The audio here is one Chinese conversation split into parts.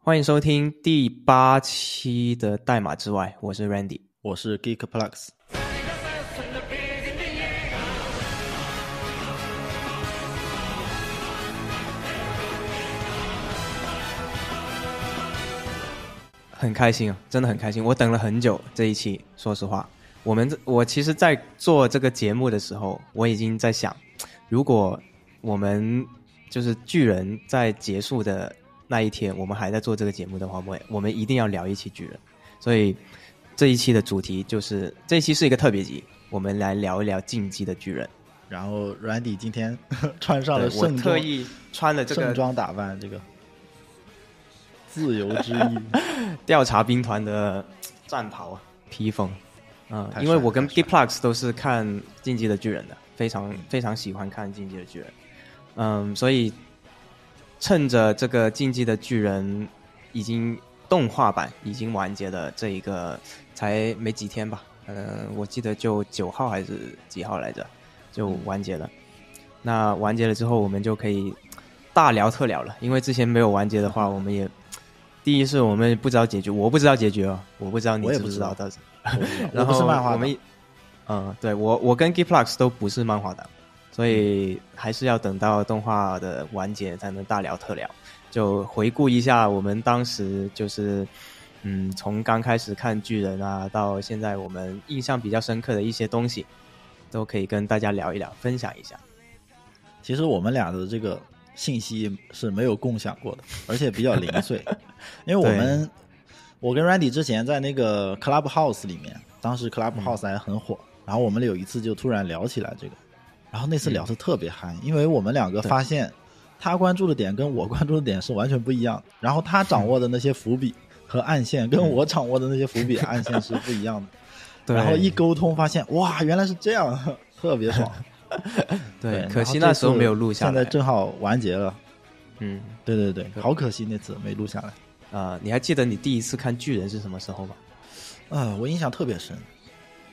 欢迎收听第八期的代码之外，我是 Randy，我是 Geek Plus。很开心啊，真的很开心。我等了很久这一期，说实话，我们我其实，在做这个节目的时候，我已经在想，如果我们就是巨人在结束的那一天，我们还在做这个节目的话，我我们一定要聊一期巨人。所以这一期的主题就是这一期是一个特别集，我们来聊一聊进击的巨人。然后 Randy 今天穿上了我盛装，特意穿了这个盛装打扮，这个自由之翼。调查兵团的战袍啊，披风，嗯，因为我跟帅了太 D Plus 都是看《进击的巨人》的，非常非常喜欢看《进击的巨人》，嗯，所以趁着这个《进击的巨人》已经动画版已经完结的这一个才没几天吧，呃，我记得就九号还是几号来着，就完结了。那完结了之后，我们就可以大聊特聊了，因为之前没有完结的话，我们也第一是我们不知道结局，我不知道结局哦，我不知道你知不知道不知道到底。我不知道 然后是漫画我们，嗯，对我我跟 G Plus 都不是漫画党，所以还是要等到动画的完结才能大聊特聊。就回顾一下我们当时就是，嗯，从刚开始看巨人啊，到现在我们印象比较深刻的一些东西，都可以跟大家聊一聊，分享一下。其实我们俩的这个信息是没有共享过的，而且比较零碎。因为我们，我跟 Randy 之前在那个 Clubhouse 里面，当时 Clubhouse 还很火，然后我们有一次就突然聊起来这个，然后那次聊的特别嗨，因为我们两个发现他关注的点跟我关注的点是完全不一样的，然后他掌握的那些伏笔和暗线跟我掌握的那些伏笔 暗线是不一样的，对，然后一沟通发现哇，原来是这样，特别爽。对，然可惜那时候没有录下来。现在正好完结了。嗯，对对对，好可惜那次没录下来。呃，你还记得你第一次看巨人是什么时候吗？啊、我印象特别深。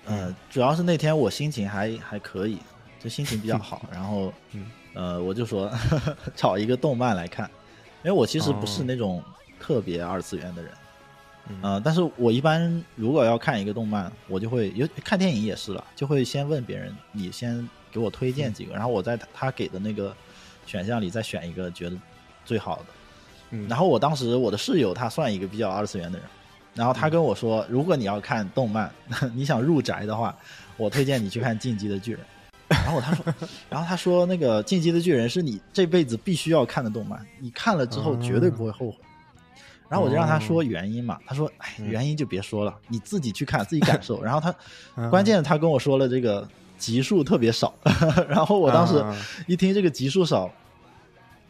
呃，主要是那天我心情还还可以，就心情比较好。然后，嗯呃，我就说 找一个动漫来看，因为我其实不是哦那种特别二次元的人。嗯呃，但是我一般如果要看一个动漫，我就会有看电影也是了，就会先问别人，你先给我推荐几个，然后我在他他给的那个选项里再选一个觉得最好的。嗯然后我当时我的室友他算一个比较二次元的人，然后他跟我说，如果你要看动漫，你想入宅的话，我推荐你去看《进击的巨人》。然后他说，然后他说那个《进击的巨人》是你这辈子必须要看的动漫，你看了之后绝对不会后悔。然后我就让他说原因嘛，他说，哎，原因就别说了，你自己去看，自己感受。然后他关键他跟我说了这个集数特别少，然后我当时啊一听这个集数少，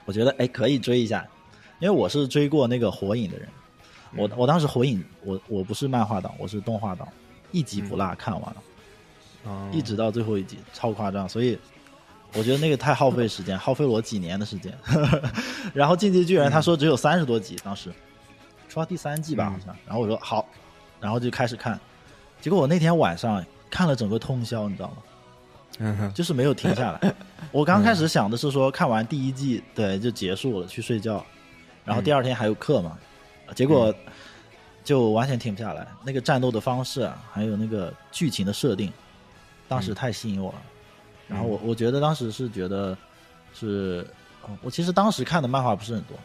我觉得哎可以追一下，因为我是追过那个火影的人，我我当时火影我我不是漫画党，我是动画党，一集不落看完了，哦一直到最后一集，超夸张，所以我觉得那个太耗费时间，耗费了我几年的时间。然后进击巨人他说只有三十多集，当时出到第三季吧嗯。好像，然后我说好，然后就开始看，结果我那天晚上看了整个通宵，你知道吗？嗯，就是没有停下来。我刚开始想的是说，看完第一季，对，就结束了，去睡觉，然后第二天还有课嘛，结果就完全停不下来。那个战斗的方式啊，还有那个剧情的设定，当时太吸引我了。然后我我觉得当时是觉得是，哦我其实当时看的漫画不是很多，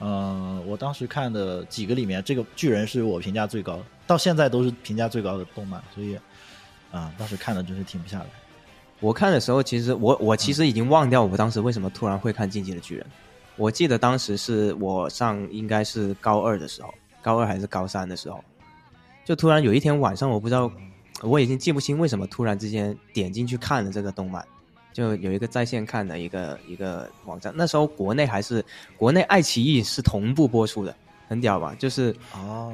嗯、我当时看的几个里面，这个巨人是我评价最高的，到现在都是评价最高的动漫，所以啊、当时看的真是停不下来。我看的时候，其实我我其实已经忘掉我当时为什么突然会看《进击的巨人》。我记得当时是我上应该是高二的时候，高二还是高三的时候，就突然有一天晚上，我不知道，我已经记不清为什么突然之间点进去看了这个动漫，就有一个在线看的一个一个网站。那时候国内还是国内爱奇艺是同步播出的，很屌吧？就是哦，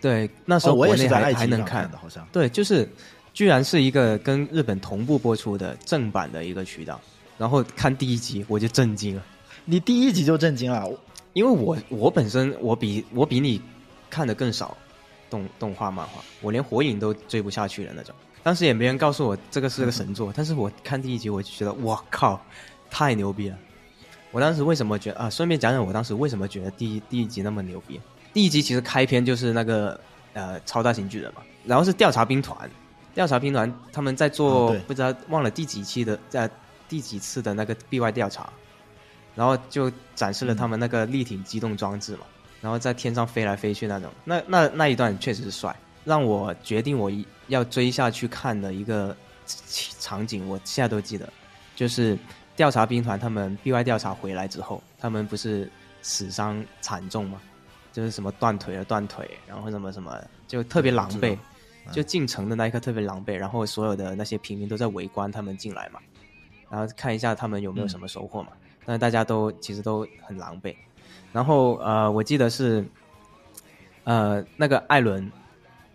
对那时哦，候国内还、还能看的，好像。对，就是居然是一个跟日本同步播出的正版的一个渠道，然后看第一集我就震惊了，你第一集就震惊了，因为我我本身我比我比你看的更少动动画漫画，我连火影都追不下去的那种。当时也没人告诉我这个是个神作，但是我看第一集我就觉得我靠，太牛逼了！我当时为什么觉得啊？顺便讲讲我当时为什么觉得第一第一集那么牛逼。第一集其实开篇就是那个呃超大型巨人嘛，然后是调查兵团，调查兵团他们在做、不知道忘了第几期的在第几次的那个 B 外调查，然后就展示了他们那个立体机动装置嘛，然后在天上飞来飞去那种，那那那一段确实是帅，让我决定我一要追下去看的一个场景，我现在都记得，就是调查兵团他们 BY 调查回来之后，他们不是死伤惨重吗？就是什么断腿了断腿，然后什么什么，就特别狼狈。就进城的那一刻特别狼狈，然后所有的那些平民都在围观他们进来嘛，然后看一下他们有没有什么收获嘛。但是大家都其实都很狼狈。然后呃，我记得是呃那个艾伦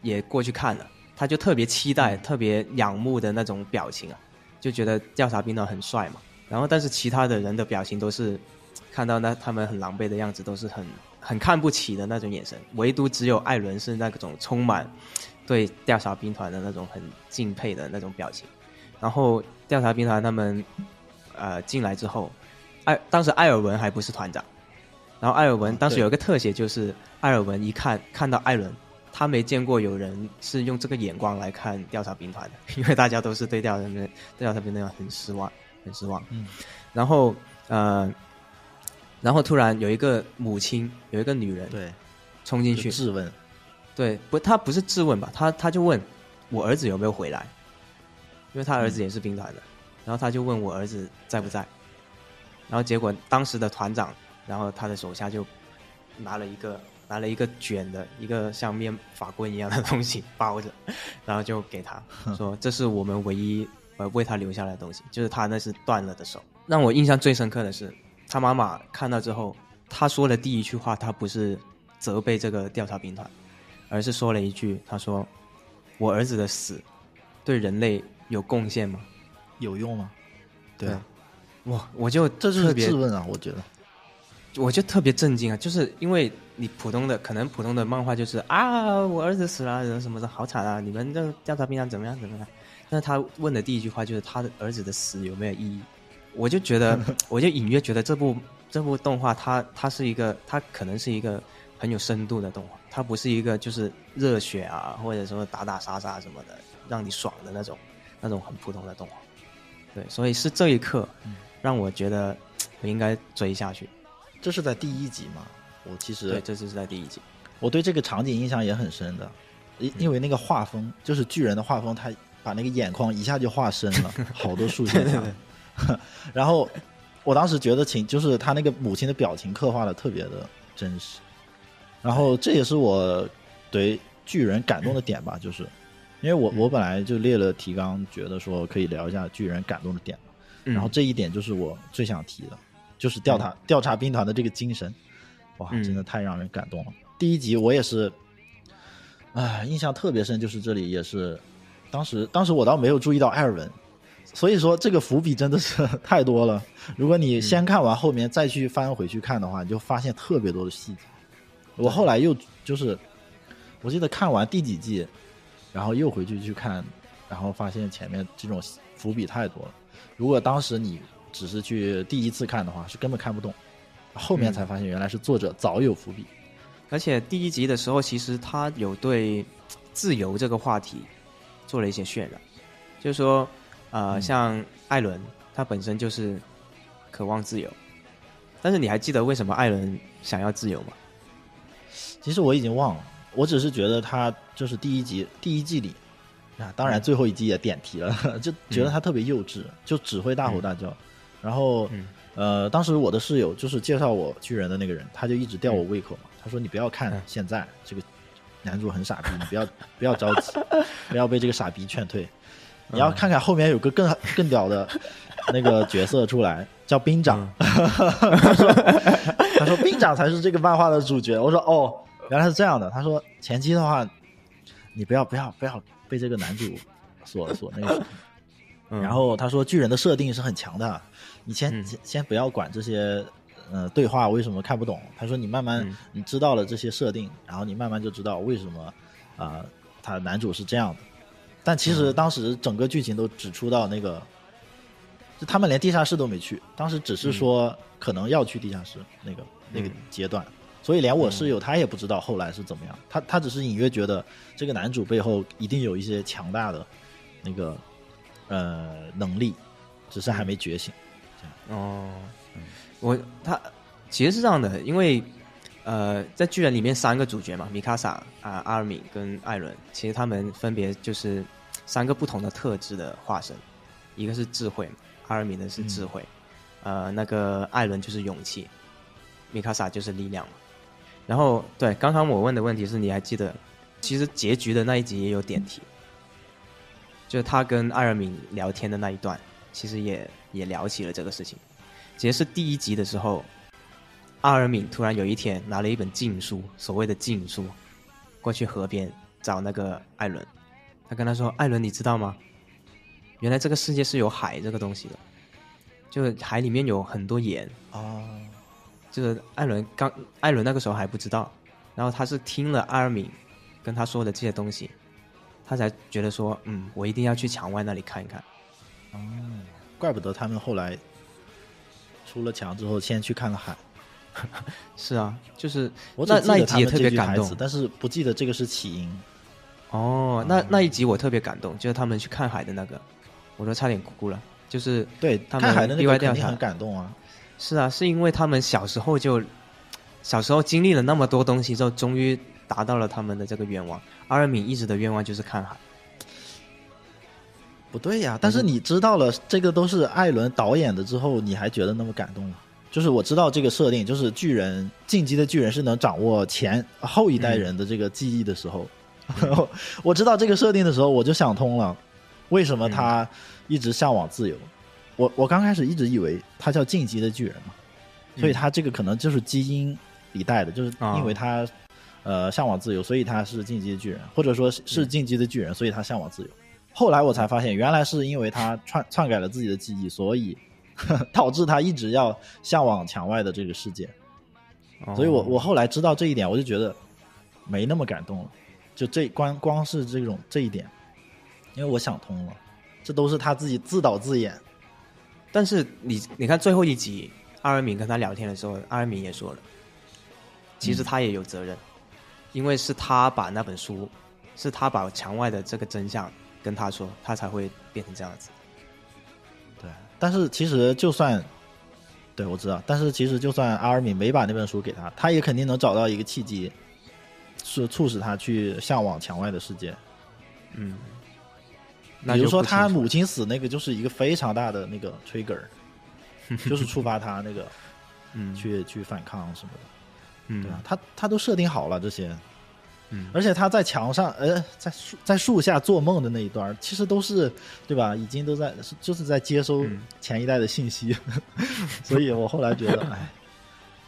也过去看了，他就特别期待、特别仰慕的那种表情啊，就觉得调查兵团很帅嘛。然后但是其他的人的表情都是看到那他们很狼狈的样子，都是很很看不起的那种眼神，唯独只有艾伦是那种充满对调查兵团的那种很敬佩的那种表情。然后调查兵团他们呃进来之后，艾当时艾尔文还不是团长，然后艾尔文哦当时有一个特写，就是艾尔文一看看到艾伦，他没见过有人是用这个眼光来看调查兵团的，因为大家都是对调查兵对调查兵团很失望，很失望。嗯，然后呃，然后突然有一个母亲，有一个女人对，冲进去，质问，对，不，他不是质问吧？他他就问我儿子有没有回来，因为他儿子也是兵团的，然后他就问我儿子在不在，然后结果当时的团长，然后他的手下就拿了一个拿了一个卷的一个像面法棍一样的东西包着，然后就给他说这是我们唯一呃为他留下来的东西，就是他那是断了的手。让我印象最深刻的是，他妈妈看到之后，他说的第一句话，他不是责备这个调查兵团。而是说了一句：“他说，我儿子的死对人类有贡献吗有用吗？对啊，？”哇，我就这就是质，问啊，我觉得。我就特别震惊啊！就是因为你普通的可能普通的漫画就是啊，我儿子死了，什么什么的，好惨啊！你们这调查兵团怎么样怎么样？但是他问的第一句话就是他的儿子的死有没有意义？我就觉得，我就隐约觉得这部这部动画它它是一个，它可能是一个很有深度的动画，它不是一个就是热血啊，或者说打打杀杀什么的，让你爽的那种那种很普通的动画。对，所以是这一刻让我觉得我应该追下去。这是在第一集嘛？我其实对，实这就是在第一集。我对这个场景印象也很深的，因因为那个画风就是巨人的画风，他把那个眼眶一下就画深了，好多竖线条。然后我当时觉得情就是他那个母亲的表情刻画的特别的真实，然后这也是我对巨人感动的点吧，就是因为我我本来就列了提纲，觉得说可以聊一下巨人感动的点然后这一点就是我最想提的，就是调查、调查兵团的这个精神，哇，嗯真的太让人感动了。第一集我也是，唉，印象特别深，就是这里也是，当时当时我倒没有注意到艾尔文，所以说这个伏笔真的是 太多了。如果你先看完后面再去翻回去看的话，你就发现特别多的细节。我后来又就是，我记得看完第几季，然后又回去去看，然后发现前面这种伏笔太多了。如果当时你只是去第一次看的话，是根本看不懂，后面才发现原来是作者早有伏笔。而且第一集的时候，其实他有对自由这个话题做了一些渲染，就是说，呃，像艾伦他本身就是渴望自由，但是你还记得为什么艾伦想要自由吗？其实我已经忘了，我只是觉得他就是第一集第一季里啊，当然最后一集也点题了，就觉得他特别幼稚，就只会大吼大叫。然后、嗯呃，当时我的室友就是介绍我巨人的那个人，他就一直吊我胃口嘛，他说你不要看嗯现在这个男主很傻逼，你不要 不要着急，不要被这个傻逼劝退，你要看看后面有个更更屌的那个角色出来，叫兵长。他说他说兵长才是这个漫画的主角。我说哦，原来是这样的。他说前期的话，你不要不要不要被这个男主所所那个。嗯然后他说巨人的设定是很强的，你先、嗯先先不要管这些呃对话为什么看不懂。他说你慢慢、嗯你知道了这些设定，然后你慢慢就知道为什么啊、他男主是这样的。但其实当时整个剧情都只出到那个就他们连地下室都没去，当时只是说可能要去地下室那个那个阶段，所以连我室友他也不知道后来是怎么样，他他只是隐约觉得这个男主背后一定有一些强大的那个呃能力，只是还没觉醒。哦，我他其实是这样的，因为呃，在巨人里面三个主角嘛，米卡萨啊、阿尔敏跟艾伦，其实他们分别就是三个不同的特质的化身，一个是智慧，阿尔敏的是智慧，呃，那个艾伦就是勇气，米卡萨就是力量嘛。然后对，刚刚我问的问题是，你还记得，其实结局的那一集也有点题，就是他跟艾尔敏聊天的那一段，其实也也聊起了这个事情。其实是第一集的时候，阿尔敏突然有一天拿了一本禁书，所谓的禁书，过去河边找那个艾伦。他跟他说：“艾伦，你知道吗？原来这个世界是有海这个东西的，就是海里面有很多盐。哦，就是艾伦刚艾伦那个时候还不知道，然后他是听了阿尔敏跟他说的这些东西，他才觉得说，嗯，我一定要去墙外那里看一看。哦，怪不得他们后来出了墙之后，先去看了海。是啊，就是我那那一集也特别感动。但是不记得这个是起因。哦，那那一集我特别感动，就是他们去看海的那个，我都差点哭了。就是对，他们海的那意外掉下很感动啊。是啊，是因为他们小时候就小时候经历了那么多东西之后，终于达到了他们的这个愿望。阿尔敏一直的愿望就是看海。不对呀，但是你知道了这个都是艾伦导演的之后，你还觉得那么感动吗？就是我知道这个设定，就是巨人进击的巨人是能掌握前后一代人的这个记忆的时候，我知道这个设定的时候，我就想通了，为什么他一直向往自由。我我刚开始一直以为他叫进击的巨人嘛，所以他这个可能就是基因里带的，就是因为他、呃向往自由，所以他是进击的巨人，或者说是是进击的巨人，所以他向往自由。后来我才发现，原来是因为他篡篡改了自己的记忆，所以 导致他一直要向往墙外的这个世界。所以我我后来知道这一点，我就觉得没那么感动了。就这光光是这种这一点，因为我想通了，这都是他自己自导自演。但是你你看最后一集，阿尔敏跟他聊天的时候，阿尔敏也说了，其实他也有责任，因为是他把那本书，是他把墙外的这个真相跟他说，他才会变成这样子。对，但是其实就算，对我知道，但是其实就算阿尔敏没把那本书给他，他也肯定能找到一个契机，是促使他去向往墙外的世界。嗯，比如说他母母亲死那个就是一个非常大的那个 trigger，就是触发他那个嗯去去反抗什么的，嗯对吧？他他都设定好了这些，嗯而且他在墙上，呃，在树在树下做梦的那一段，其实都是对吧？已经都在就是在接收嗯前一代的信息，所以我后来觉得，哎，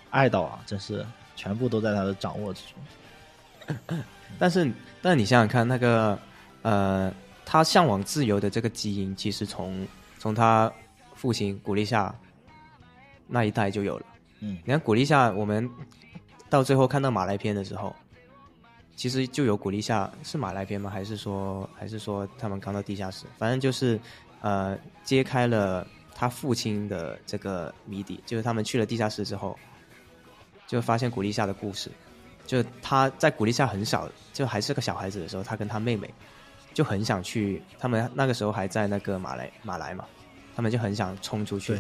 爱岛啊，真是全部都在他的掌握之中。但是，但你想想看，那个呃，他向往自由的这个基因，其实从从他父亲鼓励下那一代就有了。嗯你看鼓励下，我们到最后看到马来篇的时候，其实就有古力夏是马来篇吗？还是说还是说他们刚到地下室？反正就是呃，揭开了他父亲的这个谜底，就是他们去了地下室之后，就发现古力夏的故事。就他在古力夏很小，就还是个小孩子的时候，他跟他妹妹就很想去，他们那个时候还在那个马来马来嘛，他们就很想冲出去。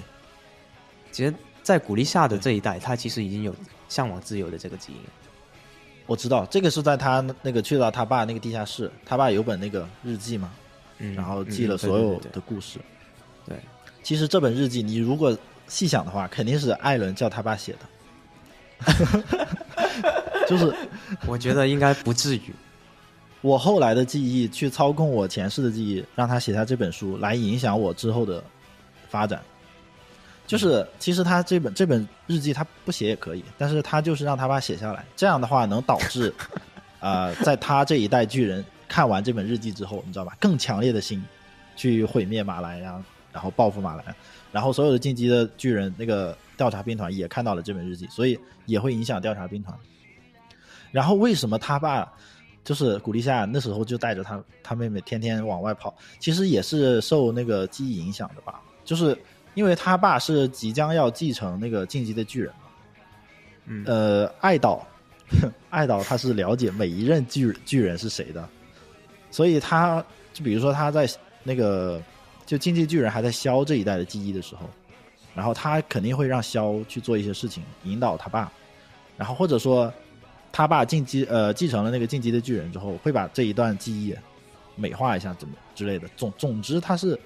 其实，在古力夏的这一代，他其实已经有向往自由的这个基因。我知道这个是在他那个去到他爸那个地下室，他爸有本那个日记嘛，嗯，然后记嗯了所有的故事。对对其实这本日记，你如果细想的话，肯定是艾伦叫他爸写的，就是我觉得应该不至于。我后来的记忆去操控我前世的记忆，让他写下这本书来影响我之后的发展。就是其实他这本这本日记他不写也可以，但是他就是让他爸写下来，这样的话能导致，呃，在他这一代巨人看完这本日记之后，你知道吧，更强烈的心去毁灭马来呀，然后报复马来，然后所有的进击的巨人那个调查兵团也看到了这本日记，所以也会影响调查兵团。然后为什么他爸就是古力夏那时候就带着他他妹妹天天往外跑，其实也是受那个记忆影响的吧。就是因为他爸是即将要继承那个进击的巨人嘛。嗯呃，爱岛，爱岛他是了解每一任巨巨人是谁的，所以他就比如说他在那个就进击巨人还在萧这一代的记忆的时候，然后他肯定会让萧去做一些事情，引导他爸，然后或者说他爸进击呃继承了那个进击的巨人之后，会把这一段记忆美化一下，怎么之类的。总总之，他是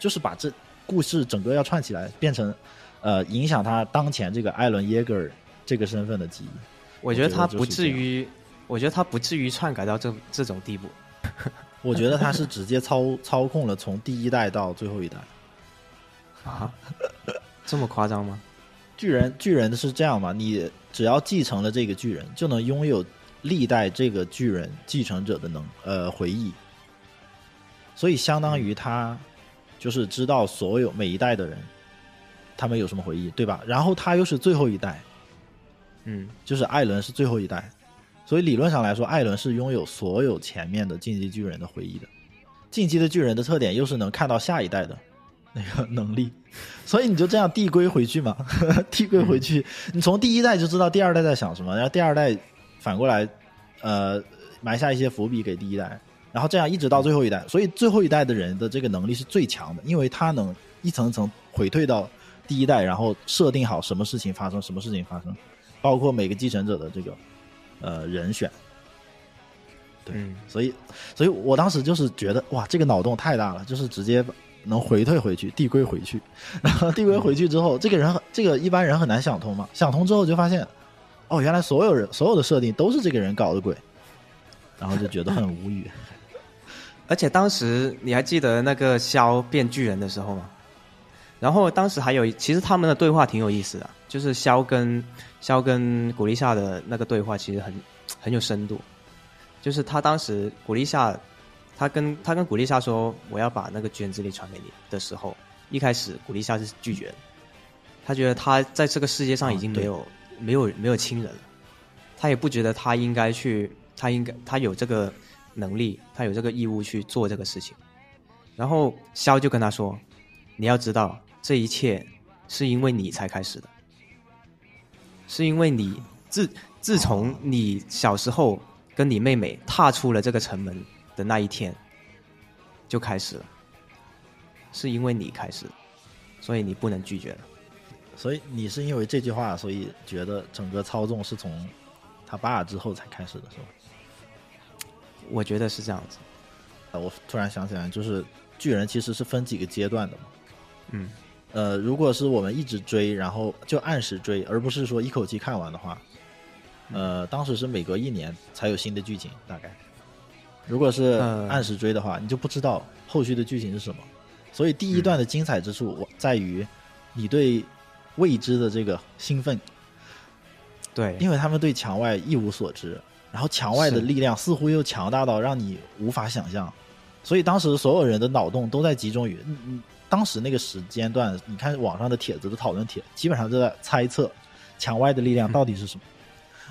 就是把这故事整个要串起来，变成呃影响他当前这个艾伦耶格尔这个身份的记忆。我觉得他不至于，我觉得他不至于篡改到这这种地步。我觉得他是直接操操控了从第一代到最后一代。啊，这么夸张吗？巨人巨人是这样嘛？你只要继承了这个巨人，就能拥有历代这个巨人继承者的能呃回忆，所以相当于他就是知道所有每一代的人他们有什么回忆，对吧？然后他又是最后一代，嗯就是艾伦是最后一代，所以理论上来说，艾伦是拥有所有前面的进击巨人的回忆的。进击的巨人的特点又是能看到下一代的那个 能力，所以你就这样递归回去嘛，递归回去，你从第一代就知道第二代在想什么，然后第二代反过来，呃，埋下一些伏笔给第一代，然后这样一直到最后一代，所以最后一代的人的这个能力是最强的，因为他能一层层回退到第一代，然后设定好什么事情发生，什么事情发生，包括每个继承者的这个呃人选。对。嗯。所以，所以我当时就是觉得哇，这个脑洞太大了，就是直接能回退回去，递归回去，然后递归回去之后，这个人这个一般人很难想通嘛，想通之后就发现，哦，原来所有人所有的设定都是这个人搞的鬼，然后就觉得很无语。而且当时你还记得那个肖变巨人的时候吗？然后当时还有，其实他们的对话挺有意思的，就是肖跟肖跟古丽夏的那个对话，其实很很有深度。就是他当时古力夏，他跟他跟古丽夏说我要把那个卷子里传给你的时候，一开始古丽夏是拒绝的，他觉得他在这个世界上已经没有、没有没有亲人了，他也不觉得他应该去，他应该他有这个能力，他有这个义务去做这个事情。然后肖就跟他说：“你要知道，这一切是因为你才开始的，是因为你自自从你小时候跟你妹妹踏出了这个城门的那一天就开始了，是因为你开始，所以你不能拒绝了。所以你是因为这句话，所以觉得整个操纵是从他爸之后才开始的，是吧？我觉得是这样子。啊，我突然想起来，就是巨人其实是分几个阶段的嘛。嗯呃，如果是我们一直追，然后就按时追，而不是说一口气看完的话，呃，当时是每隔一年才有新的剧情，大概。如果是嗯按时追的话，你就不知道后续的剧情是什么。所以第一段的精彩之处，我在于你对未知的这个兴奋，对，因为他们对墙外一无所知，然后墙外的力量似乎又强大到让你无法想象，所以当时所有人的脑洞都在集中于，嗯嗯，当时那个时间段，你看网上的帖子的讨论帖，基本上都在猜测墙外的力量到底是什么，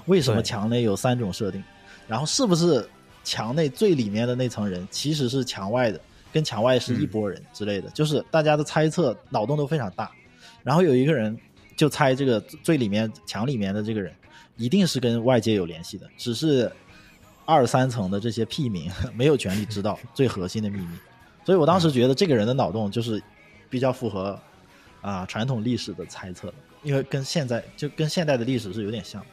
为什么墙内有三种设定，然后是不是墙内最里面的那层人其实是墙外的，跟墙外是一拨人之类的，就是大家的猜测脑洞都非常大。然后有一个人就猜这个最里面墙里面的这个人一定是跟外界有联系的，只是二三层的这些屁民 没有权利知道最核心的秘密。所以我当时觉得这个人的脑洞就是比较符合啊传统历史的猜测的，因为跟现在就跟现代的历史是有点像，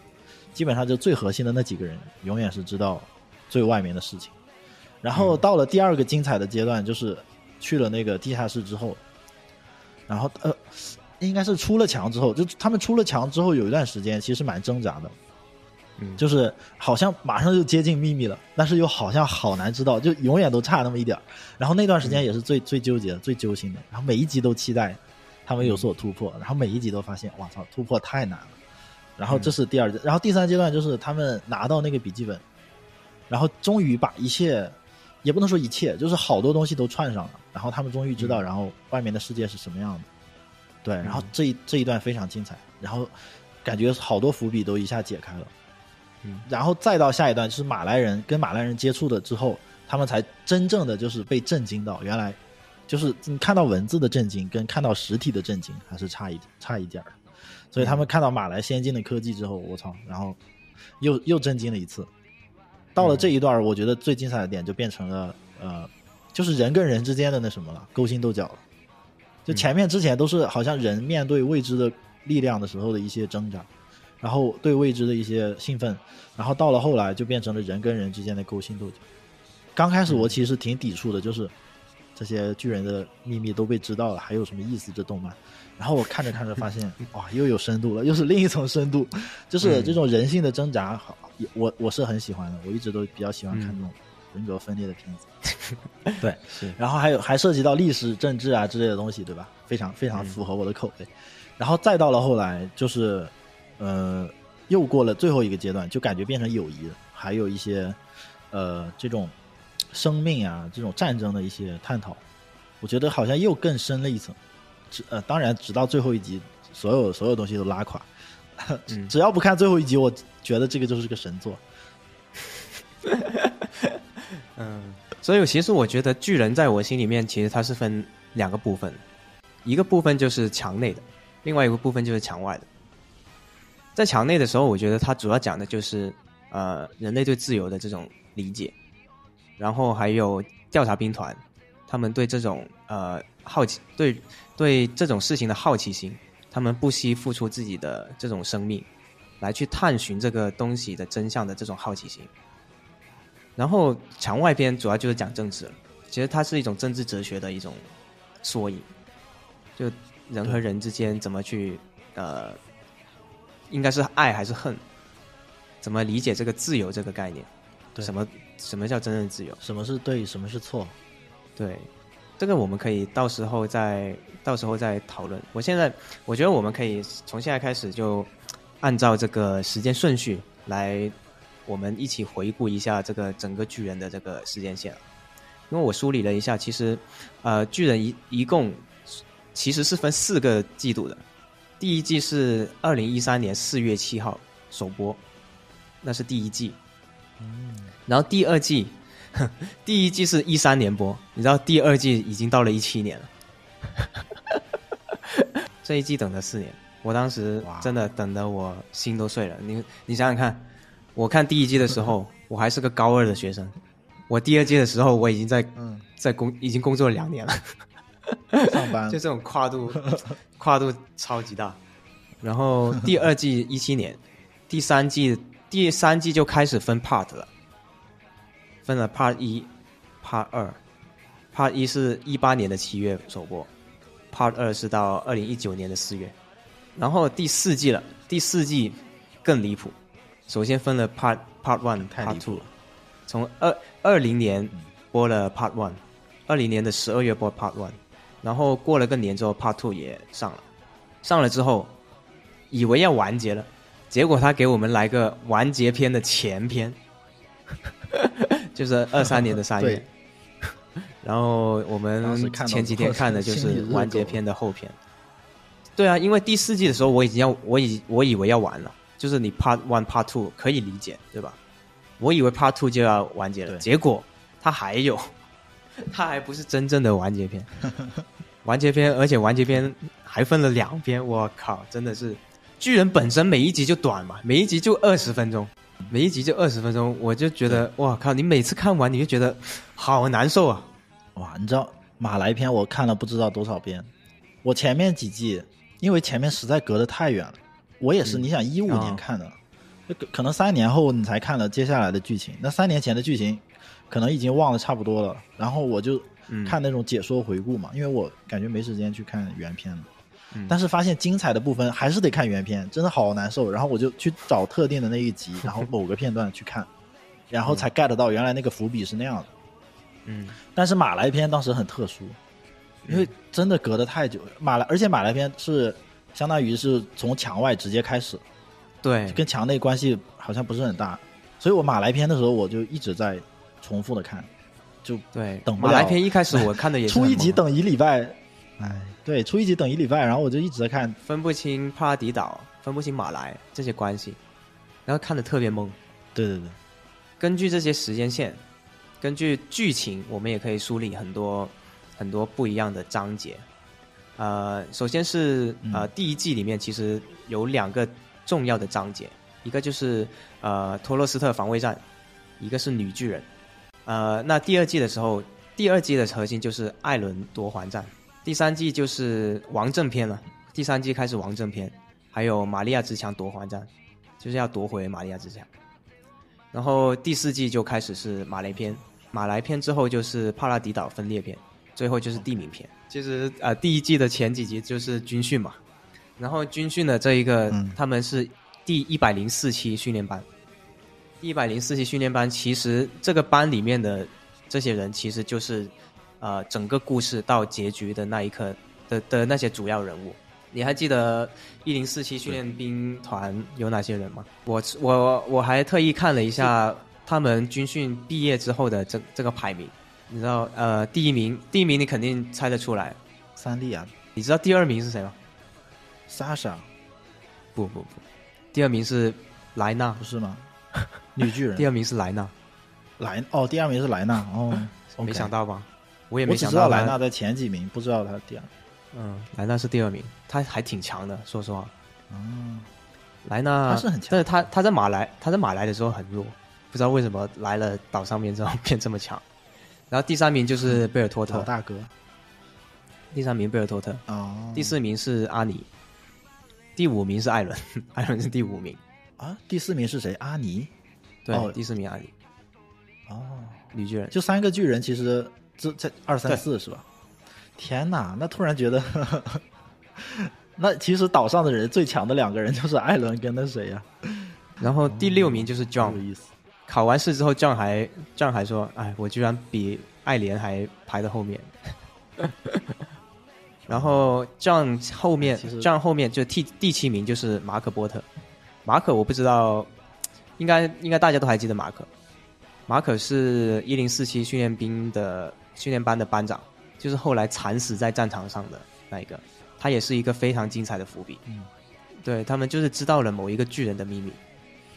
基本上就最核心的那几个人永远是知道最外面的事情。然后到了第二个精彩的阶段，就是去了那个地下室之后，然后呃，应该是出了墙之后，就他们出了墙之后有一段时间其实蛮挣扎的，嗯，就是好像马上就接近秘密了，但是又好像好难知道，就永远都差那么一点儿。然后那段时间也是最、最纠结、最揪心的，然后每一集都期待他们有所突破，然后每一集都发现，哇操，突破太难了。然后这是第二阶，然后第三阶段就是他们拿到那个笔记本，然后终于把一切，也不能说一切，就是好多东西都串上了，然后他们终于知道，然后外面的世界是什么样的。对，然后这一这一段非常精彩，然后感觉好多伏笔都一下解开了。嗯，然后再到下一段就是马来人跟马来人接触了之后，他们才真正的就是被震惊到，原来就是你看到文字的震惊，跟看到实体的震惊还是差一差一点儿。所以他们看到马来先进的科技之后，我操，然后又又震惊了一次。到了这一段，我觉得最精彩的点就变成了呃，就是人跟人之间的那什么了，勾心斗角了。就前面之前都是好像人面对未知的力量的时候的一些挣扎，然后对未知的一些兴奋，然后到了后来就变成了人跟人之间的勾心斗角。刚开始我其实挺抵触的，就是这些巨人的秘密都被知道了，还有什么意思？这动漫？然后我看着看着发现，哇，又有深度了，又是另一层深度，就是这种人性的挣扎，好，我我是很喜欢的，我一直都比较喜欢看这种人格分裂的片子。对，是，然后还有还涉及到历史、政治啊之类的东西，对吧？非常非常符合我的口味。然后再到了后来，就是呃，又过了最后一个阶段，就感觉变成友谊了，还有一些呃这种生命啊、这种战争的一些探讨，我觉得好像又更深了一层。只呃，当然，直到最后一集，所有所有东西都拉垮。只要不看最后一集，我觉得这个就是个神作。嗯，所以其实我觉得巨人在我心里面，其实它是分两个部分，一个部分就是墙内的，另外一个部分就是墙外的。在墙内的时候，我觉得它主要讲的就是呃人类对自由的这种理解，然后还有调查兵团他们对这种呃好奇对。对这种事情的好奇心，他们不惜付出自己的这种生命，来去探寻这个东西的真相的这种好奇心。然后墙外篇主要就是讲政治了，其实它是一种政治哲学的一种缩影，就人和人之间怎么去呃，应该是爱还是恨，怎么理解这个自由这个概念？什么什么叫真正自由？什么是对，什么是错？对。这个我们可以到时候再到时候再讨论。我现在我觉得我们可以从现在开始就按照这个时间顺序来，我们一起回顾一下这个整个巨人的这个时间线。因为我梳理了一下，其实呃巨人一一共其实是分四个季度的。第一季是二零一三年四月七号首播，那是第一季。嗯，然后第二季。第一季是一三年播，你知道第二季已经到了一七年了，这一季等了四年，我当时真的等得我心都碎了。你你想想看，我看第一季的时候，我还是个高二的学生，我第二季的时候我已经在在工已经工作了两年了，上班。就这种跨度 跨度超级大。然后第二季一七年，第三季第三季就开始分 part 了。分了 Part 一、Part 二，Part 一是一八年的七月首播，Part 二是到二零一九年的四月，然后第四季了，第四季更离谱，首先分了 Part Part One、Part Two，从二二零年播了 Part One，二零年的十二月播 Part One，然后过了个年之后 Part Two 也上了，上了之后以为要完结了，结果他给我们来个完结篇的前篇。就是二三年的三月，然后我们前几天看的就是完结篇的后篇。对啊，因为第四季的时候我已经要，我以我以为要完了，就是你 Part One、Part Two 可以理解，对吧？我以为 Part Two 就要完结了，结果它还有，它还不是真正的完结篇，完结篇，而且完结篇还分了两篇，我靠，真的是巨人本身每一集就短嘛，每一集就二十分钟。每一集就二十分钟，我就觉得哇靠！你每次看完你就觉得 好难受啊！哇，你知道马来篇我看了不知道多少遍，我前面几季因为前面实在隔得太远了，我也是。你想一五年看的，可能三年后你才看了接下来的剧情，那三年前的剧情可能已经忘得差不多了。然后我就看那种解说回顾嘛，因为我感觉没时间去看原片了。但是发现精彩的部分还是得看原片，真的好难受。然后我就去找特定的那一集，然后某个片段去看，然后才 get 到原来那个伏笔是那样的。嗯，但是马来篇当时很特殊，因为真的隔得太久。马来，而且马来篇是相当于是从墙外直接开始，对，跟墙内关系好像不是很大。所以我马来篇的时候，我就一直在重复的看，就对等马来篇一开始我看的也出 一集等一礼拜，哎。对，出一集等一礼拜，然后我就一直在看，分不清帕拉迪岛，分不清马来这些关系，然后看的特别懵。对对对，根据这些时间线，根据剧情，我们也可以梳理很多很多不一样的章节。呃，首先是呃第一季里面其实有两个重要的章节，一个就是呃托洛斯特防卫战，一个是女巨人。呃，那第二季的时候，第二季的核心就是艾伦夺环战，第三季就是王政篇了。第三季开始王政篇，还有玛利亚之墙夺环战，就是要夺回玛利亚之墙。然后第四季就开始是马来篇，马来篇之后就是帕拉迪岛分裂篇，最后就是地名篇。其实呃，第一季的前几集就是军训嘛，然后军训的这一个，他们是第一百零四期训练班。一百零四期训练班，其实这个班里面的这些人，其实就是呃整个故事到结局的那一刻的的那些主要人物。你还记得一零四期训练兵团有哪些人吗？我我我还特意看了一下他们军训毕业之后的这这个排名。你知道呃第一名第一名你肯定猜得出来，三丽啊。你知道第二名是谁吗？Sasha。不不不，第二名是莱纳，不是吗？女巨人。第二名是莱纳。莱哦，第二名是莱纳哦，没想到吧？我也没想到。知道莱纳在前几名，不知道他第二。嗯，莱纳是第二名，他还挺强的，说实话。嗯，莱纳他是很强，但是他他在马来他在马来的时候很弱，不知道为什么来了岛上面之后变这么强。然后第三名就是贝尔托特。大哥，第三名贝尔托特。哦，第四名是阿尼，第五名是艾伦，艾伦是第五名。啊，第四名是谁？阿尼，对，第四名阿尼，哦，女巨人，就三个巨人，其实这这二三四是吧？天哪，那突然觉得，那其实岛上的人最强的两个人就是艾伦跟那谁呀？然后第六名就是 John，有意思。考完试之后，John 还 John 还说：“哎，我居然比爱莲还排在后面。”然后 John 后面，John 后面就第第七名就是马可波特。马可我不知道，应该应该大家都还记得马可。马可是一零四七训练兵的训练班的班长，就是后来惨死在战场上的那一个。他也是一个非常精彩的伏笔。嗯，对他们就是知道了某一个巨人的秘密。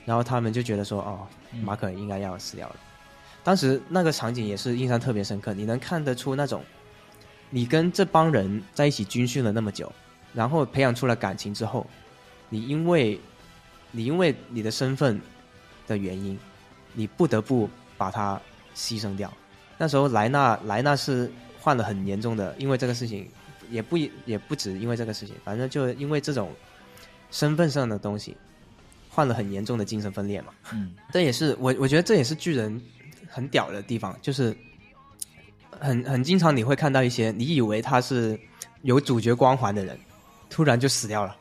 然后他们就觉得说，哦，马可应该要死掉了。当时那个场景也是印象特别深刻，你能看得出那种，你跟这帮人在一起军训了那么久，然后培养出了感情之后，你因为，你因为你的身份的原因，你不得不把他牺牲掉。那时候莱纳莱纳是患了很严重的，因为这个事情，也不也不止因为这个事情，反正就因为这种身份上的东西。患了很严重的精神分裂嘛，嗯，这也是我我觉得这也是巨人很屌的地方，就是很很经常你会看到一些你以为他是有主角光环的人，突然就死掉了。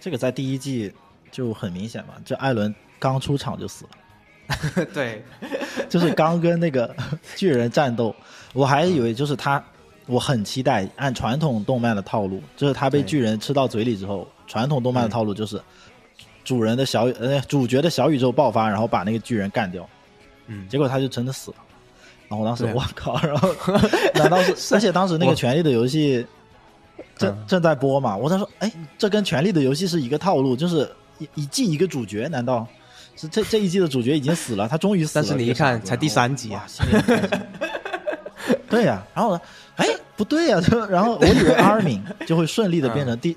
这个在第一季就很明显嘛，这艾伦刚出场就死了，对，就是刚跟那个巨人战斗，我还以为就是他，我很期待按传统动漫的套路，就是他被巨人吃到嘴里之后，传统动漫的套路就是。主人的小呃主角的小宇宙爆发，然后把那个巨人干掉，嗯，结果他就真的死了。然后我当时我靠，然后 难道是？而且当时那个《权力的游戏》正正在播嘛，我在说，哎，这跟《权力的游戏》是一个套路，就是一一季一个主角，难道是这这一季的主角已经死了？他终于死了。但是你一看，才第三集啊！对呀，然后呢？哎，不对呀，然后我以为阿尔敏就会顺利的变成第。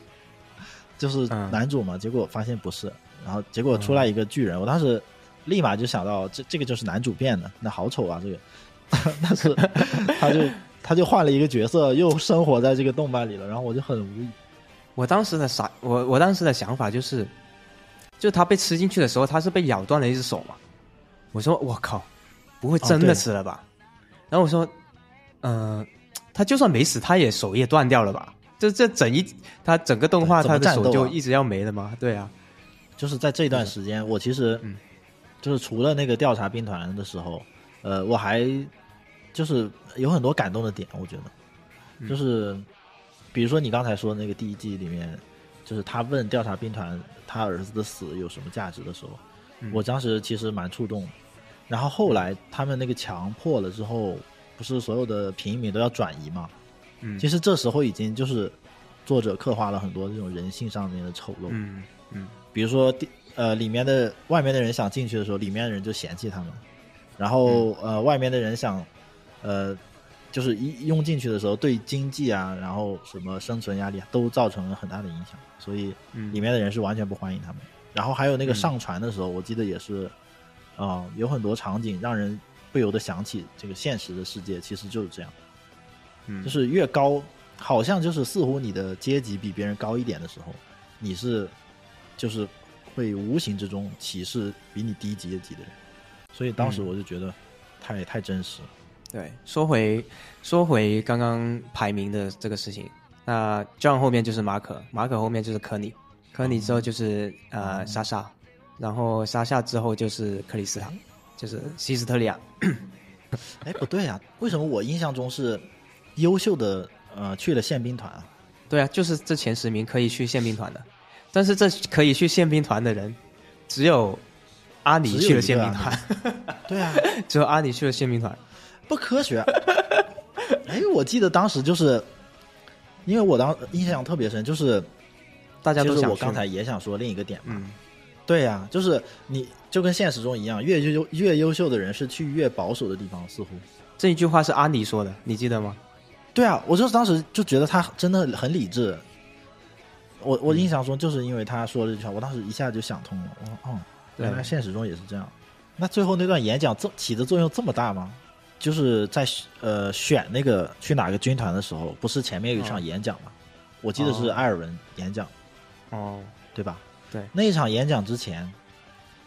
就是男主嘛，结果发现不是，然后结果出来一个巨人，我当时立马就想到，这这个就是男主变的，那好丑啊，这个，但是 他就他就换了一个角色，又生活在这个动漫里了，然后我就很无语。我当时的傻，我我当时的想法就是，就他被吃进去的时候，他是被咬断了一只手嘛，我说我靠，不会真的死了吧？然后我说，嗯，他就算没死，他也手也断掉了吧？这这整一，他整个动画他的手就一直要没了吗？对啊，就是在这段时间，我其实，就是除了那个调查兵团的时候，呃，我还就是有很多感动的点，我觉得，就是比如说你刚才说那个第一季里面，就是他问调查兵团他儿子的死有什么价值的时候，我当时其实蛮触动。然后后来他们那个墙破了之后，不是所有的平民都要转移嘛？嗯，其实这时候已经就是作者刻画了很多这种人性上面的丑陋。嗯嗯，比如说，呃，里面的外面的人想进去的时候，里面的人就嫌弃他们；然后，呃，外面的人想，呃，就是一拥进去的时候，对经济啊，然后什么生存压力啊都造成了很大的影响，所以嗯。里面的人是完全不欢迎他们。然后还有那个嗯。上船的时候，我记得也是，啊、有很多场景让人不由得想起这个现实的世界，其实就是这样，嗯。就是越高，好像就是似乎你的阶级比别人高一点的时候，你是就是会无形之中歧视比你低阶级的人，所以当时嗯。我就觉得太、太真实了。对，说回说回刚刚排名的这个事情，那 John 后面就是马可，马可后面就是科尼，科尼之后就是、呃莎莎，然后莎莎之后就是克里斯塔，就是西斯特利亚。哎，不对呀、为什么我印象中是优秀的呃去了宪兵团啊？对啊，就是这前十名可以去宪兵团的，但是这可以去宪兵团的人，只有阿尼去了宪兵团，啊 对啊，只有阿尼去了宪兵团。不科学。哎，我记得当时就是，因为我当印象特别深，就是大家都想就是我刚才也想说另一个点嘛。嗯，对呀、就是你就跟现实中一样，越优越优秀的人是去越保守的地方，似乎。这一句话是阿尼说的，你记得吗？对啊，我就是当时就觉得他真的很理智。我我印象中就是因为他说了这句话，我当时一下就想通了。我说，哦，原来现实中也是这样。那最后那段演讲这起的作用这么大吗？就是在呃选那个去哪个军团的时候，不是前面有一场哦演讲吗？我记得是哦艾尔文演讲，哦，对吧？对那一场演讲之前，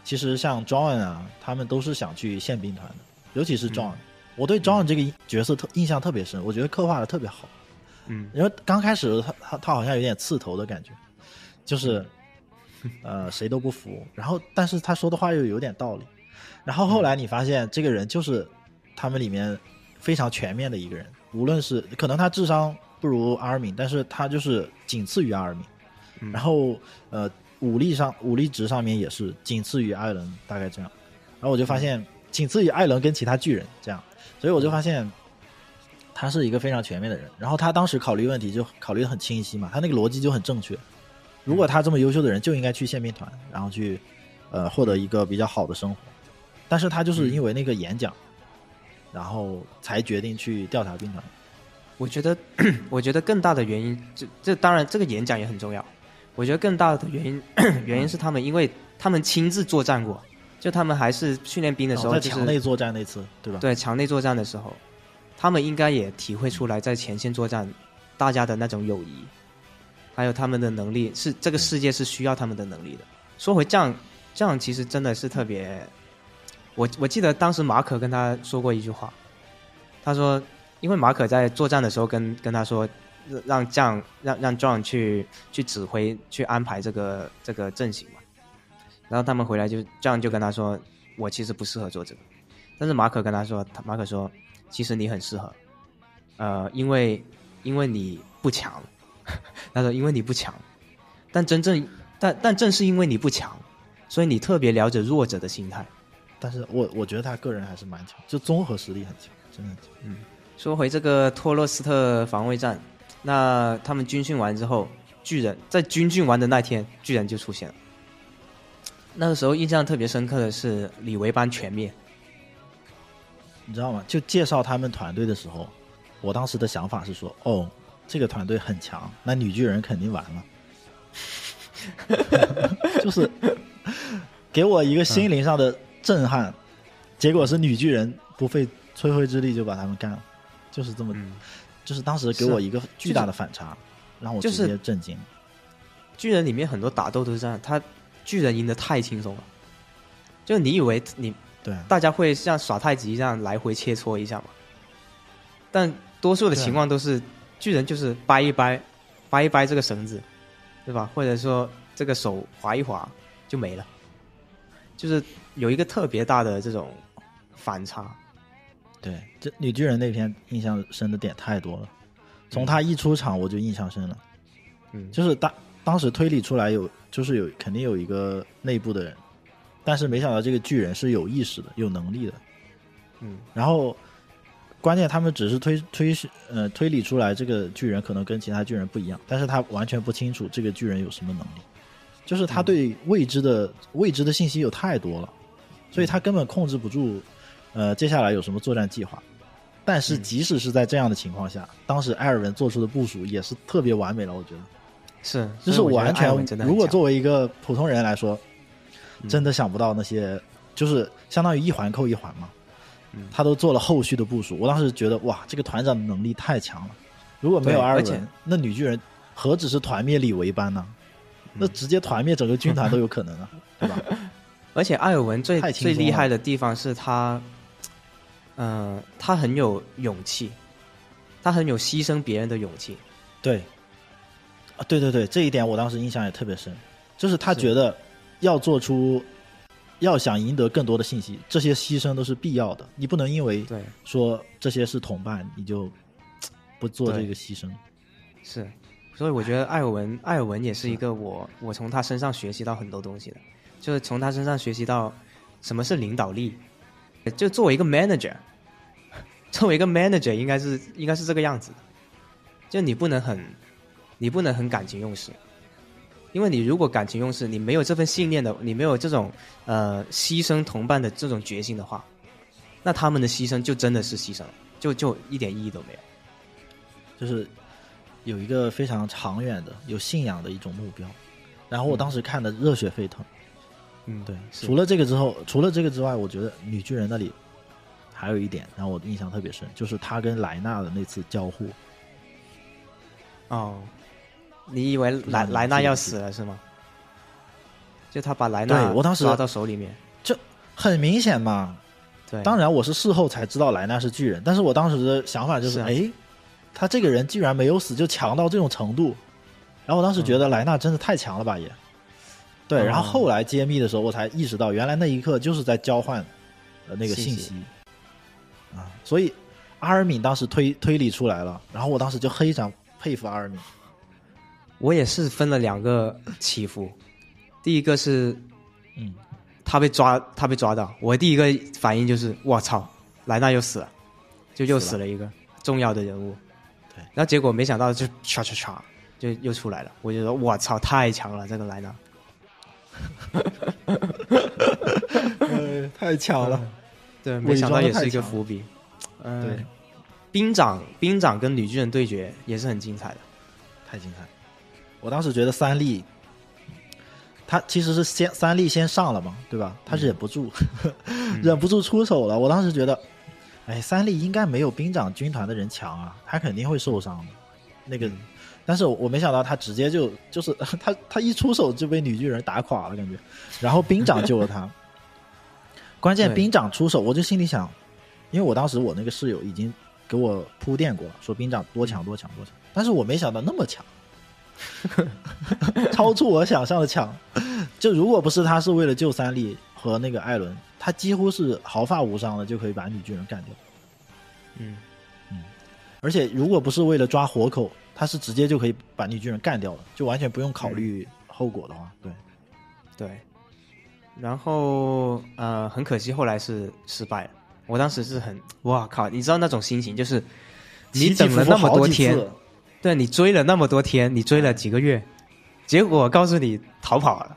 其实像 John 啊，他们都是想去宪兵团的，尤其是 John，、我对 John 这个角色特印象特别深，我觉得刻画的特别好。嗯。因为刚开始他他他好像有点刺头的感觉，就是 呃谁都不服，然后但是他说的话又有点道理，然后后来你发现这个人就是他们里面非常全面的一个人，无论是可能他智商不如阿尔敏，但是他就是仅次于阿尔敏，嗯。然后呃武力上武力值上面也是仅次于艾伦，大概这样，然后我就发现仅次于艾伦跟其他巨人这样，所以我就发现。他是一个非常全面的人，然后他当时考虑问题就考虑的很清晰嘛，他那个逻辑就很正确。如果他这么优秀的人，就应该去宪兵团，然后去呃获得一个比较好的生活。但是他就是因为那个演讲，然后才决定去调查兵团。我觉得，我觉得更大的原因，这这当然这个演讲也很重要。我觉得更大的原因，原因是他们因为他们亲自作战过，就他们还是训练兵的时候，在墙内作战那次，对吧？对墙内作战的时候，他们应该也体会出来在前线作战大家的那种友谊，还有他们的能力，是这个世界是需要他们的能力的。说回这样，这样其实真的是特别，我我记得当时马可跟他说过一句话，他说，因为马可在作战的时候跟跟他说，让这样让让 John 去去指挥去安排这个这个阵型嘛，然后他们回来就这样就跟他说，我其实不适合做这个，但是马可跟他说，他马可说，其实你很适合，呃，因为因为你不强，他说因为你不强，但真正但但正是因为你不强，所以你特别了解弱者的心态。但是我我觉得他个人还是蛮强，就综合实力很强，真的很强。说回这个托洛斯特防卫战，那他们军训完之后，巨人在军训完的那天，巨人就出现了。那个时候印象特别深刻的是李维班全灭，你知道吗？就介绍他们团队的时候，我当时的想法是说，哦，这个团队很强，那女巨人肯定完了，就是给我一个心灵上的震撼。结果是女巨人不费吹灰之力就把他们干了，就是这么，嗯，就是当时给我一个巨大的反差，让我直接震惊。巨人里面很多打斗都是这样，他巨人赢得太轻松了，就你以为你对啊，大家会像耍太极一样来回切磋一下嘛？但多数的情况都是巨人就是掰一掰，掰一掰这个绳子，对吧？或者说这个手划一划就没了，就是有一个特别大的这种反差。对，这女巨人那篇印象深的点太多了，从她一出场我就印象深了。嗯，就是当当时推理出来有，就是有肯定有一个内部的人，但是没想到这个巨人是有意识的、有能力的。嗯，然后关键他们只是推推呃推理出来这个巨人可能跟其他巨人不一样，但是他完全不清楚这个巨人有什么能力，就是他对未知的、未知的信息有太多了，所以他根本控制不住呃接下来有什么作战计划。但是即使是在这样的情况下，当时艾尔文做出的部署也是特别完美了，我觉得。是，就是我完全，如果作为一个普通人来说，嗯真的想不到那些，就是相当于一环扣一环嘛。嗯他都做了后续的部署，我当时觉得哇，这个团长的能力太强了。如果没有艾尔对而且文，那女巨人何止是团灭李维班呢？嗯那直接团灭整个军团都有可能啊，对吧？而且艾尔文最最厉害的地方是他，嗯、他很有勇气，他很有牺牲别人的勇气。对，啊，对对对，这一点我当时印象也特别深，就是他觉得要做出，要想赢得更多的信息，这些牺牲都是必要的，你不能因为对，说这些是同伴，你就不做这个牺牲。是，所以我觉得艾尔文，艾尔文也是一个我我从他身上学习到很多东西的，就是从他身上学习到什么是领导力，就作为一个 manager，作为一个 manager 应该是应该是这个样子的，就你不能很你不能很感情用事，因为你如果感情用事，你没有这份信念的，你没有这种呃牺牲同伴的这种决心的话，那他们的牺牲就真的是牺牲了，就就一点意义都没有。就是有一个非常长远的、有信仰的一种目标。然后我当时看的热血沸腾。嗯，对，除了这个之后，除了这个之外，我觉得女巨人那里还有一点让我印象特别深，就是她跟莱纳的那次交互。哦，你以为莱莱纳要死了是吗？就他把莱纳我当时抓到手里面，很明显嘛，对，当然我是事后才知道莱纳是巨人，但是我当时的想法就是，哎，他这个人居然没有死，就强到这种程度。然后我当时觉得莱纳真的太强了吧也。对，嗯然后后来揭秘的时候，我才意识到，原来那一刻就是在交换呃那个信信息啊，所以阿尔敏当时推推理出来了，然后我当时就非常佩服阿尔敏。我也是分了两个起伏，第一个是嗯，他被抓，他被抓到，我第一个反应就是我操，莱纳又死了，就又死了一个重要的人物，对。然后结果没想到就唰唰唰就又出来了，我就说我操，太强了这个莱纳，呃，太巧了。对，没想到也是一个伏笔，嗯、对，兵长兵长跟女巨人对决也是很精彩的。太精彩了！我当时觉得三笠，他其实是先三笠先上了嘛，对吧？他忍不住，忍不住出手了。我当时觉得，哎，三笠应该没有兵长军团的人强啊，他肯定会受伤的。那个，但是我没想到他直接就就是 他他一出手就被女巨人打垮了，感觉。然后兵长救了他，关键对兵长出手，我就心里想，因为我当时我那个室友已经给我铺垫过了，说兵长多强多强多强，但是我没想到那么强，超出我想象的强。就如果不是他是为了救三笠和那个艾伦，他几乎是毫发无伤的就可以把女巨人干掉。嗯嗯，而且如果不是为了抓活口，他是直接就可以把女巨人干掉了，就完全不用考虑后果的话，对，对。然后呃，很可惜后来是失败了。我当时是很哇靠，你知道那种心情，就是你等了那么多天次，对你追了那么多天，你追了几个月，结果告诉你逃跑了，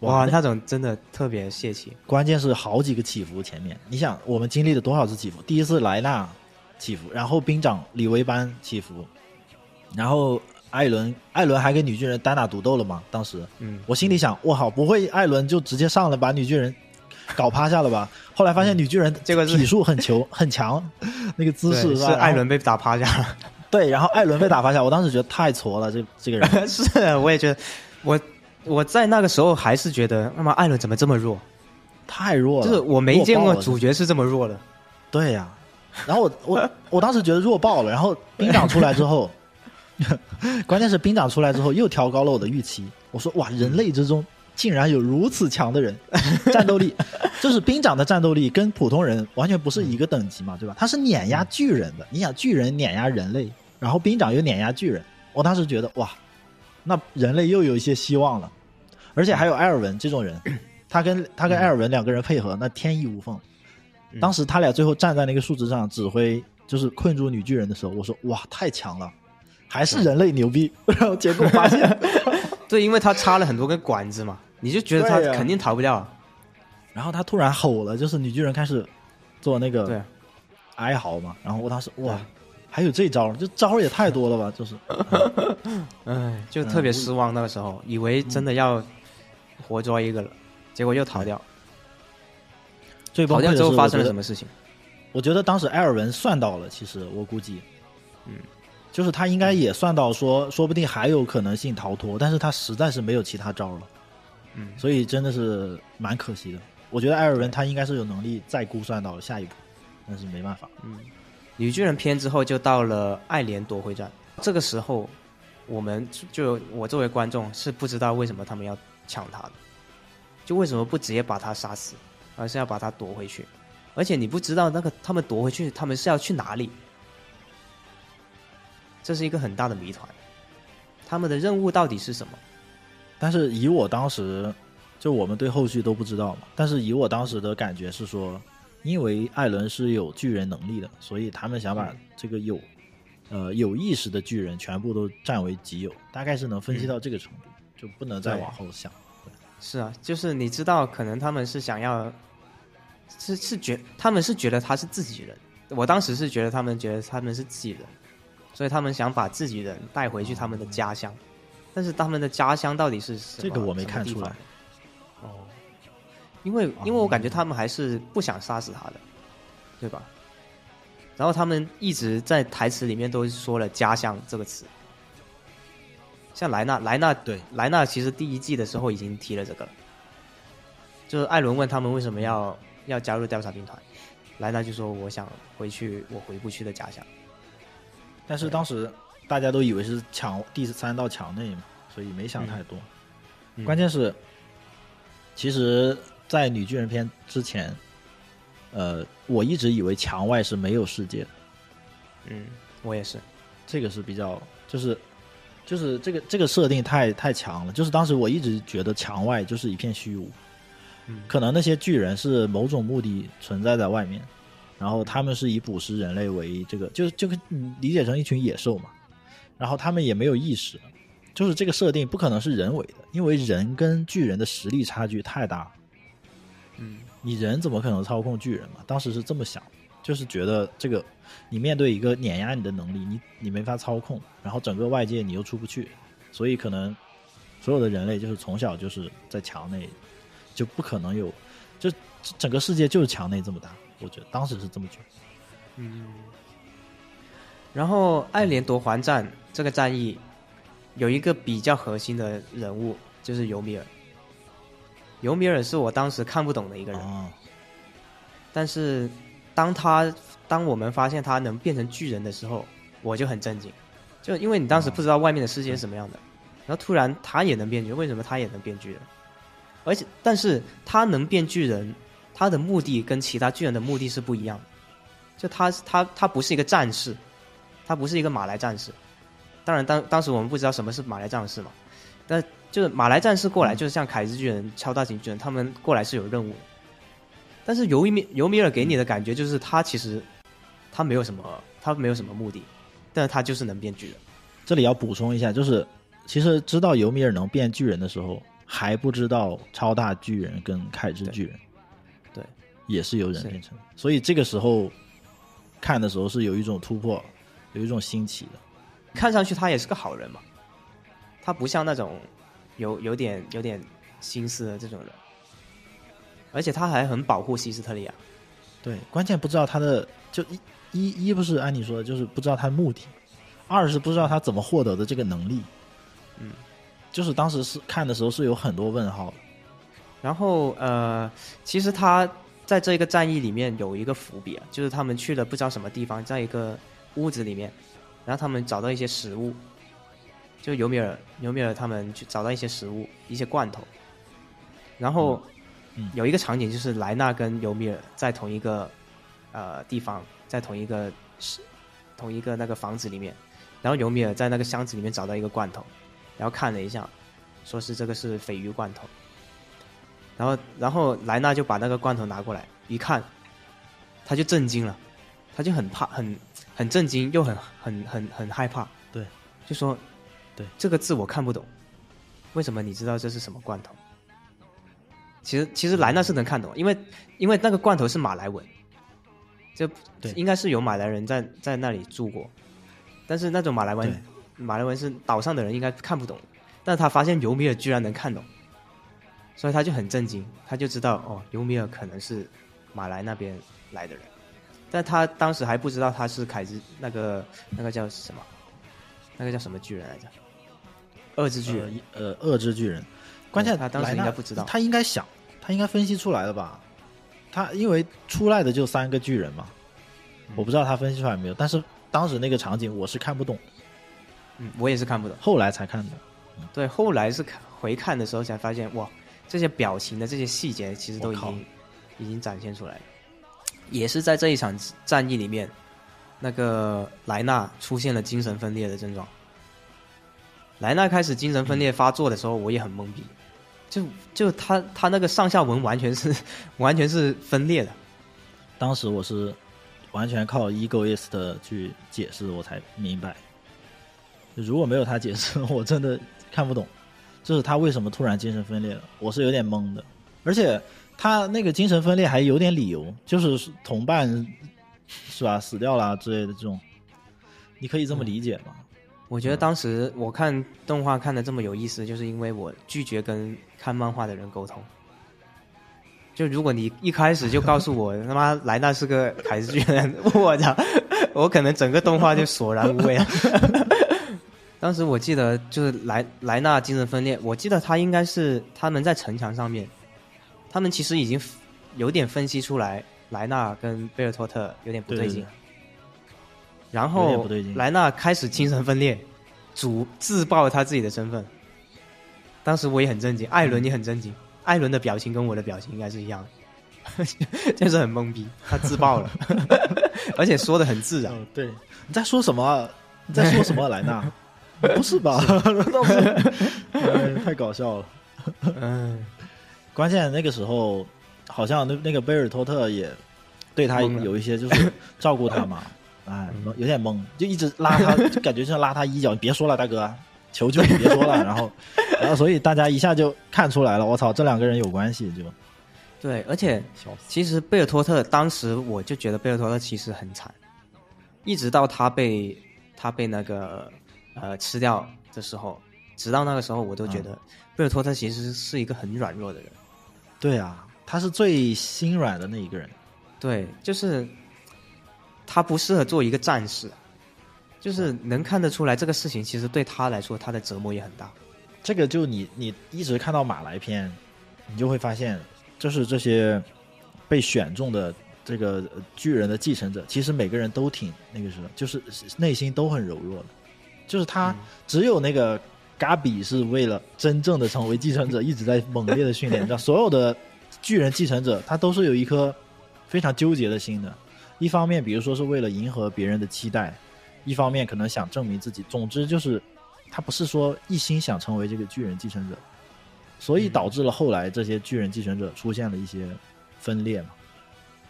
哇，那那种真的特别泄气。关键是好几个起伏前面，你想我们经历了多少次起伏？第一次莱纳起伏，然后兵长李维班起伏，然后艾伦艾伦还跟女巨人单打独斗了嘛？当时嗯，我心里想，我靠，不会艾伦就直接上了把女巨人搞趴下了吧？后来发现女巨人这个体术很球很强，那个姿势对是？艾伦被打趴下了。对，然后艾伦被打趴下，我当时觉得太挫了，这这个人 是，我也觉得，我我在那个时候还是觉得，那么艾伦怎么这么弱？太弱了，就是我没见过主角是这么弱的。对呀、然后我我我当时觉得弱爆了，然后兵长出来之后，关键是兵长出来之后又调高了我的预期。我说哇，人类之中竟然有如此强的人，战斗力，就是兵长的战斗力跟普通人完全不是一个等级嘛，对吧？他是碾压巨人的，你想巨人碾压人类，然后兵长又碾压巨人，我当时觉得哇，那人类又有一些希望了，而且还有埃尔文这种人，他跟他跟埃尔文两个人配合，那天衣无缝。当时他俩最后站在那个树枝上指挥，就是困住女巨人的时候，我说哇，太强了，还是人类牛逼。然后结果发现，对，因为他插了很多根管子嘛，你就觉得他肯定逃不掉。然后他突然吼了，就是女巨人开始做那个，哀嚎嘛。然后我当时哇，还有这招，这招也太多了吧，就是。哎，就特别失望。那个时候以为真的要活捉一个了，结果又逃掉。最逃掉之后发生了什么事情？我觉得当时埃尔文算到了，其实我估计，嗯，就是他应该也算到说，说不定还有可能性逃脱，但是他实在是没有其他招了，嗯，所以真的是蛮可惜的。我觉得艾尔文他应该是有能力再估算到下一步，但是没办法。嗯，女巨人篇之后就到了爱莲夺回战，这个时候我们就我作为观众是不知道为什么他们要抢他的，就为什么不直接把他杀死，而是要把他夺回去。而且你不知道那个他们夺回去，他们是要去哪里？这是一个很大的谜团。他们的任务到底是什么？但是以我当时，就我们对后续都不知道嘛。但是以我当时的感觉是说，因为艾伦是有巨人能力的，所以他们想把这个有，呃有意识的巨人全部都占为己有。大概是能分析到这个程度，就不能再往后想。是啊，就是你知道，可能他们是想要。是是觉，他们是觉得他是自己人。我当时是觉得他们觉得他们是自己人，所以他们想把自己人带回去他们的家乡。但是他们的家乡到底是什么？这个我没看出来。哦，因为因为我感觉他们还是不想杀死他的，对吧？然后他们一直在台词里面都说了“家乡”这个词。像莱纳，莱纳对莱纳其实第一季的时候已经提了这个，就是艾伦问他们为什么要。要加入调查兵团，莱纳就说：“我想回去我回不去的家乡。”但是当时大家都以为是墙第三道墙内嘛，所以没想太多。关键是，其实，在女巨人篇之前，呃，我一直以为墙外是没有世界的。嗯，我也是。这个是比较，就是就是这个这个设定太太强了。就是当时我一直觉得墙外就是一片虚无。可能那些巨人是某种目的存在在外面，然后他们是以捕食人类为这个，就就理解成一群野兽嘛。然后他们也没有意识，就是这个设定不可能是人为的，因为人跟巨人的实力差距太大。嗯，你人怎么可能操控巨人嘛？当时是这么想，就是觉得这个你面对一个碾压你的能力，你你没法操控，然后整个外界你又出不去，所以可能所有的人类就是从小就是在墙内。就不可能有，就整个世界就是墙内这么大，我觉得当时是这么觉得。嗯。然后爱莲夺环战这个战役有一个比较核心的人物，就是尤米尔。尤米尔是我当时看不懂的一个人，但是当他当我们发现他能变成巨人的时候，我就很震惊。就因为你当时不知道外面的世界是什么样的，然后突然他也能变巨，为什么他也能变巨人？而且，但是他能变巨人，他的目的跟其他巨人的目的是不一样的。就他，他，他不是一个战士，他不是一个马来战士。当然，当当时我们不知道什么是马来战士嘛。但就是马来战士过来，就是像凯之巨人、超大型巨人，他们过来是有任务。但是尤米尤米尔给你的感觉就是他其实他没有什么，他没有什么目的，但是他就是能变巨人。这里要补充一下，就是其实知道尤米尔能变巨人的时候。还不知道超大巨人跟凯之巨人，对，也是由人变成，所以这个时候看的时候是有一种突破，有一种新奇的。看上去他也是个好人嘛，他不像那种有有点有点心思的这种人，而且他还很保护西斯特利亚。对，关键不知道他的就一一一不是按你说的，就是不知道他的目的；二是不知道他怎么获得的这个能力。嗯。就是当时是看的时候是有很多问号，然后呃，其实他在这一个战役里面有一个伏笔啊，就是他们去了不知道什么地方，在一个屋子里面，然后他们找到一些食物，就尤米尔尤米尔他们去找到一些食物，一些罐头，然后有一个场景就是莱纳跟尤米尔在同一个呃地方，在同一个是同一个那个房子里面，然后尤米尔在那个箱子里面找到一个罐头。然后看了一下，说是这个是鲱鱼罐头。然后，然后莱纳就把那个罐头拿过来一看，他就震惊了，他就很怕，很很震惊，又很很很很害怕。对，就说，对这个字我看不懂，为什么你知道这是什么罐头？其实，其实莱纳是能看懂，因为因为那个罐头是马来文，就对应该是有马来人在在那里住过，但是那种马来文马来文是岛上的人应该看不懂，但他发现尤米尔居然能看懂，所以他就很震惊，他就知道哦，尤米尔可能是马来那边来的人，但他当时还不知道他是凯之那个那个叫什么，那个叫什么巨人来着？恶之巨人，呃呃，恶之巨人，关键他当时应该不知道他应该想，他应该分析出来了吧？他因为出来的就三个巨人嘛，嗯我不知道他分析出来没有，但是当时那个场景我是看不懂，嗯，我也是看不懂。后来才看的。对，后来是看回看的时候才发现，哇，这些表情的这些细节其实都已经已经展现出来了。也是在这一场战役里面，那个莱纳出现了精神分裂的症状。莱纳开始精神分裂发作的时候，我也很懵逼，就就他他那个上下文完全是 完全是分裂的。当时我是完全靠 egoist 去解释，我才明白。如果没有他解释，我真的看不懂，就是他为什么突然精神分裂了，我是有点懵的。而且他那个精神分裂还有点理由，就是同伴是吧死掉了之类的这种，你可以这么理解吗？我觉得当时我看动画看的这么有意思，就是因为我拒绝跟看漫画的人沟通。就如果你一开始就告诉我 他妈莱纳是个凯之巨人，我操，我可能整个动画就索然无味了。当时我记得就是莱莱纳精神分裂，我记得他应该是他们在城墙上面，他们其实已经有点分析出来莱纳跟贝尔托特有点不对劲。对对然后莱纳开始精神分裂，主自爆他自己的身份。当时我也很震惊，艾伦也很震惊，艾伦的表情跟我的表情应该是一样的，就是很懵逼，他自爆了，而且说的很自然。哦，对，你在说什么啊？你在说什么，莱纳？不是吧？倒是，哎太搞笑了。嗯，关键那个时候，好像那那个贝尔托特也对他有一些就是 照顾他嘛，哎，有点懵，就一直拉他，就感觉像拉他衣角，你别说了，大哥，求求你别说了。然后，然后所以大家一下就看出来了，我操，这两个人有关系，就对，而且。其实贝尔托特当时我就觉得贝尔托特其实很惨，一直到他被他被那个呃吃掉的时候，直到那个时候我都觉得贝尔托特其实是一个很软弱的人。对啊，他是最心软的那一个人。对，就是他不适合做一个战士，就是能看得出来这个事情其实对他来说他的折磨也很大。这个就你你一直看到马来篇，你就会发现，就是这些被选中的这个呃巨人的继承者，其实每个人都挺那个什么，就是内心都很柔弱的。就是他只有那个嘎比是为了真正的成为继承者，一直在猛烈的训练。你知道，所有的巨人继承者，他都是有一颗非常纠结的心的。一方面，比如说是为了迎合别人的期待；一方面，可能想证明自己。总之，就是他不是说一心想成为这个巨人继承者，所以导致了后来这些巨人继承者出现了一些分裂嘛。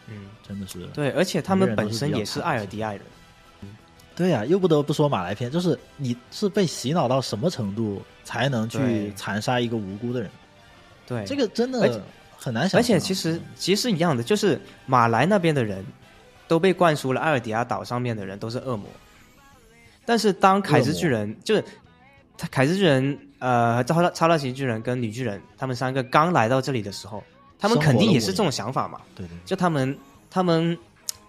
嗯，真的是对，而且他们本身也是艾尔迪亚人。对呀、又不得不说马来片，就是你是被洗脑到什么程度才能去残杀一个无辜的人？对，这个真的很难想象。而且其实其实一样的，就是马来那边的人都被灌输了艾尔迪亚岛上面的人都是恶魔，但是当凯之巨人就是他凯之巨人呃超超大型巨人跟女巨人他们三个刚来到这里的时候，他们肯定也是这种想法嘛，对对就他们他们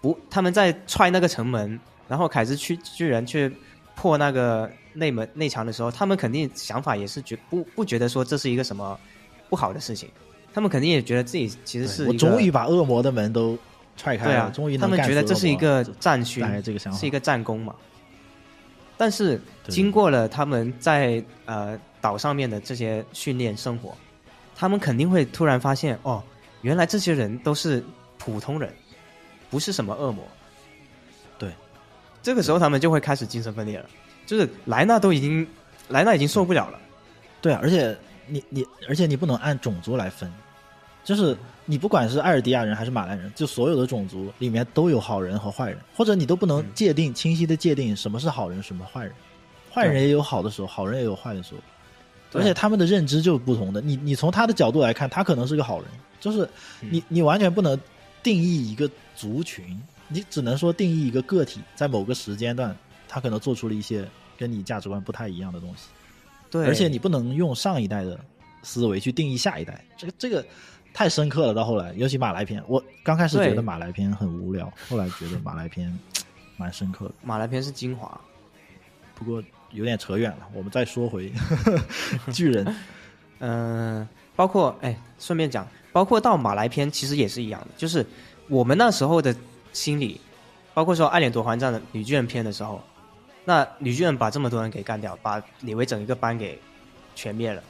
不他们在踹那个城门，然后凯之巨巨人去破那个内门内墙的时候，他们肯定想法也是觉不不觉得说这是一个什么不好的事情，他们肯定也觉得自己其实是我终于把恶魔的门都踹开了，对啊，终于他们觉得这是一个战勋是一个战功嘛。但是经过了他们在呃岛上面的这些训练生活，他们肯定会突然发现，哦，原来这些人都是普通人，不是什么恶魔。对，这个时候他们就会开始精神分裂了，就是莱纳都已经莱纳已经受不了了。对啊，而且你你，而且你不能按种族来分，就是你不管是艾尔迪亚人还是马来人，就所有的种族里面都有好人和坏人，或者你都不能嗯。界定、清晰的界定什么是好人，什么坏人。坏人也有好的时候，好人也有坏的时候，而且他们的认知就是不同的。你你从他的角度来看，他可能是个好人，就是你嗯你完全不能定义一个族群你只能说定义一个个体，在某个时间段，他可能做出了一些跟你价值观不太一样的东西。对，而且你不能用上一代的思维去定义下一代，这个这个太深刻了。到后来，尤其马来篇，我刚开始觉得马来篇很无聊，后来觉得马来篇蛮深刻的。马来篇是精华。不过有点扯远了，我们再说回 巨人。嗯，包括哎，顺便讲，包括到马来篇其实也是一样的，就是我们那时候的心理，包括说《爱莲夺环战》的女巨人篇的时候，那女巨人把这么多人给干掉，把李维整一个班给全灭了，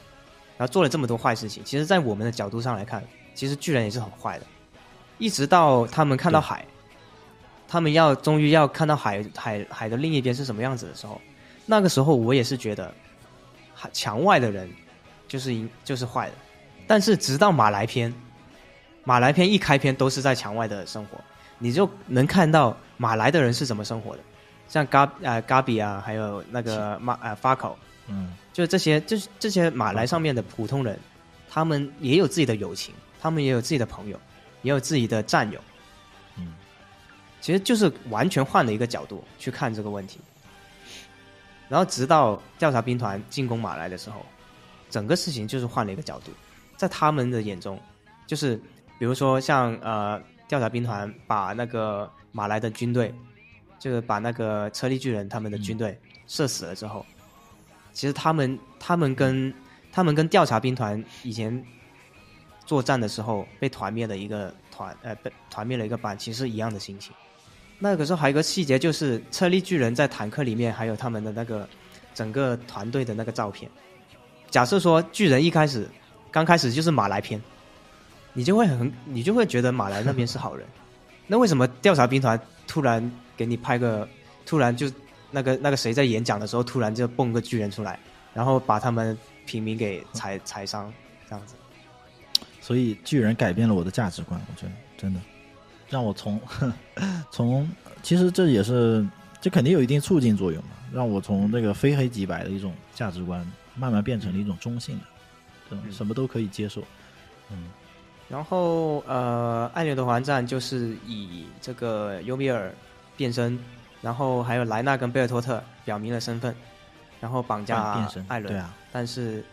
然后做了这么多坏事情。其实，在我们的角度上来看，其实巨人也是很坏的。一直到他们看到海，他们要终于要看到海海海的另一边是什么样子的时候，那个时候我也是觉得，海墙外的人就是赢就是坏的。但是直到马来篇，马来篇一开篇都是在墙外的生活，你就能看到马来的人是怎么生活的，像嘎呃嘎比啊，还有那个马呃发口，嗯，就这些就是这些马来上面的普通人，他们也有自己的友情，他们也有自己的朋友，也有自己的战友，嗯，其实就是完全换了一个角度去看这个问题。然后直到调查兵团进攻马来的时候，整个事情就是换了一个角度，在他们的眼中，就是比如说像呃调查兵团把那个马来的军队，就是把那个车力巨人他们的军队射死了之后，其实他们他们跟他们跟调查兵团以前作战的时候被团灭的一个团呃被团灭了一个班，其实是一样的心情。那个时候还有一个细节，就是车力巨人在坦克里面，还有他们的那个整个团队的那个照片。假设说巨人一开始刚开始就是马来篇，你就会很你就会觉得马来那边是好人。那为什么调查兵团突然给你派个，突然就那个那个谁在演讲的时候突然就蹦个巨人出来，然后把他们平民给踩 踩伤这样子？所以巨人改变了我的价值观，我觉得真的让我从 从其实这也是这肯定有一定促进作用嘛，让我从那个非黑即白的一种价值观慢慢变成了一种中性的，这种什么都可以接受。嗯然后呃，艾略德环战就是以这个尤米尔变身，然后还有莱纳跟贝尔托特表明了身份，然后绑架艾伦。对啊，但是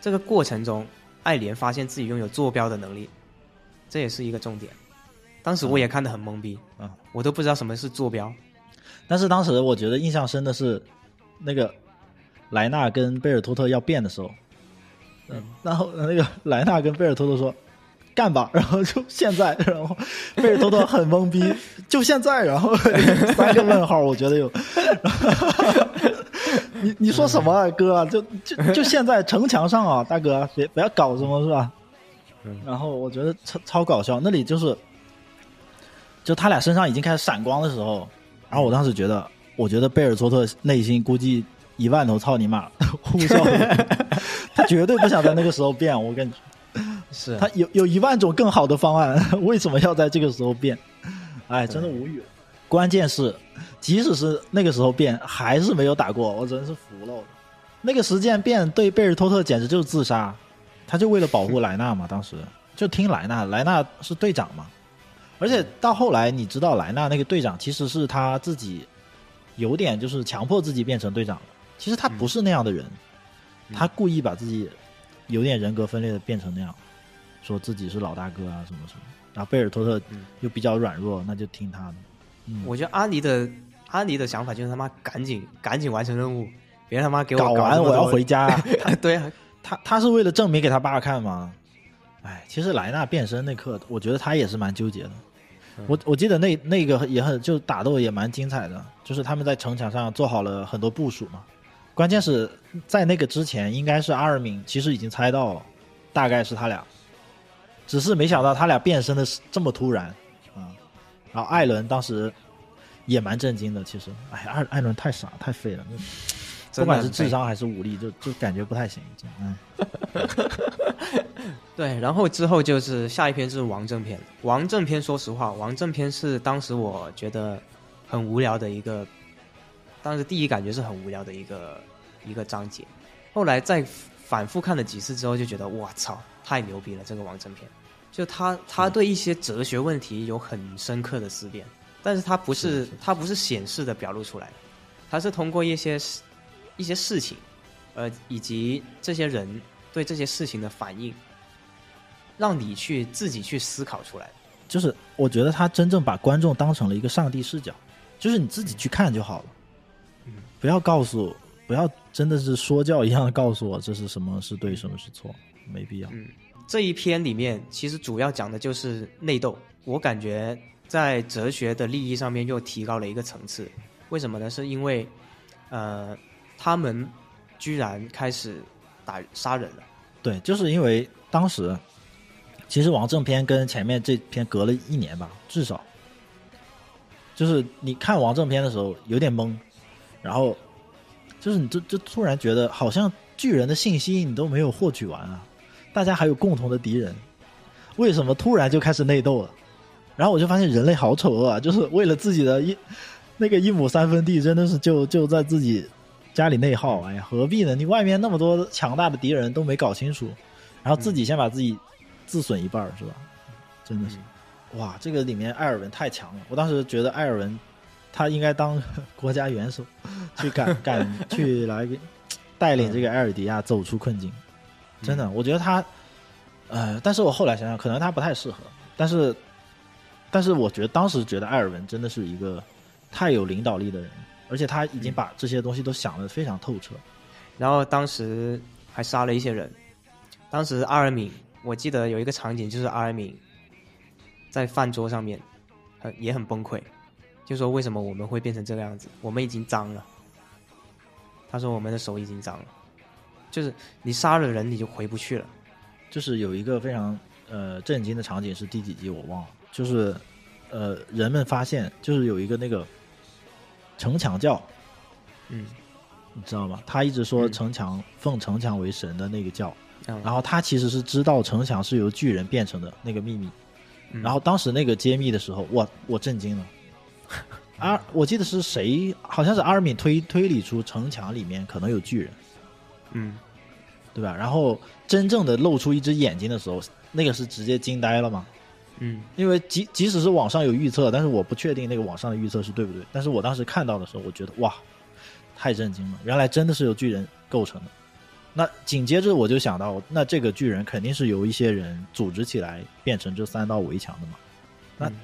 这个过程中，艾莲发现自己拥有坐标的能力，这也是一个重点。当时我也看得很懵逼，嗯我都不知道什么是坐标。但是当时我觉得印象深的是，那个莱纳跟贝尔托特要变的时候，嗯，然后那个莱纳跟贝尔托特说：“干吧！”然后就现在，然后贝尔托特很懵逼，就现在，然后 三个问号，我觉得有。你你说什么啊，哥？就就就现在城墙上啊，大哥，别不要搞什么是吧？嗯然后我觉得超超搞笑，那里就是，就他俩身上已经开始闪光的时候，然后我当时觉得，我觉得贝尔托特内心估计一万头操你妈呼啸，他绝对不想在那个时候变。我跟你是。他有有一万种更好的方案，为什么要在这个时候变？哎，真的无语。关键是，即使是那个时候变，还是没有打过，我真是服了。那个时间变对贝尔托特简直就是自杀，他就为了保护莱纳嘛，当时。就听莱纳，莱纳是队长嘛，而且到后来你知道莱纳那个队长其实是他自己有点就是强迫自己变成队长的，其实他不是那样的人，他故意把自己有点人格分裂的变成那样，说自己是老大哥啊什么什么，然后贝尔托特嗯又比较软弱，那就听他的。嗯，我觉得阿尼的阿尼的想法就是他妈赶紧赶紧完成任务，别他妈给我搞完我要回。家。对啊，他他是为了证明给他爸看吗？哎，其实莱纳变身那刻，我觉得他也是蛮纠结的。嗯我我记得那那个也很就打斗也蛮精彩的，就是他们在城墙上做好了很多部署嘛。关键是在那个之前，应该是阿尔敏其实已经猜到了，大概是他俩，只是没想到他俩变身的是这么突然啊。然后艾伦当时也蛮震惊的，其实，哎，艾艾伦太傻太废了，不管是智商还是武力，就就感觉不太行。就哎，对，然后之后就是下一篇是王正篇。王正篇，说实话，王正篇是当时我觉得很无聊的一个，当时第一感觉是很无聊的一个一个章节。后来再反复看了几次之后，就觉得我操，太牛逼了！这个王正篇，就他他对一些哲学问题有很深刻的思辨，但是他不是是是它不是显示的表露出来，他是通过一些事一些事情，呃，以及这些人对这些事情的反应，让你去自己去思考出来。就是我觉得他真正把观众当成了一个上帝视角，就是你自己去看就好了，嗯，不要告诉，不要真的是说教一样的告诉我这是什么是对，什么是错，没必要。嗯，这一篇里面其实主要讲的就是内斗，我感觉在哲学的利益上面又提高了一个层次。为什么呢？是因为，呃，他们居然开始打杀人了。对，就是因为当时其实王正篇跟前面这篇隔了一年吧，至少。就是你看王正篇的时候有点懵，然后就是你就就突然觉得好像巨人的信息你都没有获取完啊，大家还有共同的敌人，为什么突然就开始内斗了？然后我就发现人类好丑恶啊，就是为了自己的一那个一亩三分地，真的是就就在自己家里内耗，哎呀，何必呢？你外面那么多强大的敌人都没搞清楚，然后自己先把自己自损一半儿，是吧？真的是，哇，这个里面艾尔文太强了，我当时觉得艾尔文他应该当国家元首，去赶赶去来带领这个埃尔迪亚走出困境，真的，我觉得他，呃，但是我后来想想，可能他不太适合，但是，但是我觉得当时觉得艾尔文真的是一个太有领导力的人，而且他已经把这些东西都想得非常透彻。然后当时还杀了一些人。当时阿尔敏，我记得有一个场景，就是阿尔敏在饭桌上面很也很崩溃，就说为什么我们会变成这个样子？我们已经脏了。他说我们的手已经脏了，就是你杀了人你就回不去了。就是有一个非常呃震惊的场景是第几集我忘了，就是呃人们发现就是有一个那个城墙教，嗯你知道吗？他一直说嗯城墙、奉城墙为神的那个教，嗯然后他其实是知道城墙是由巨人变成的那个秘密，嗯然后当时那个揭秘的时候，我我震惊了。阿，我记得是谁，好像是阿尔敏推推理出城墙里面可能有巨人，嗯对吧？然后真正的露出一只眼睛的时候，那个是直接惊呆了嘛？嗯因为即即使是网上有预测，但是我不确定那个网上的预测是对不对。但是我当时看到的时候，我觉得哇，太震惊了！原来真的是由巨人构成的。那紧接着我就想到，那这个巨人肯定是由一些人组织起来变成这三道围墙的嘛？那嗯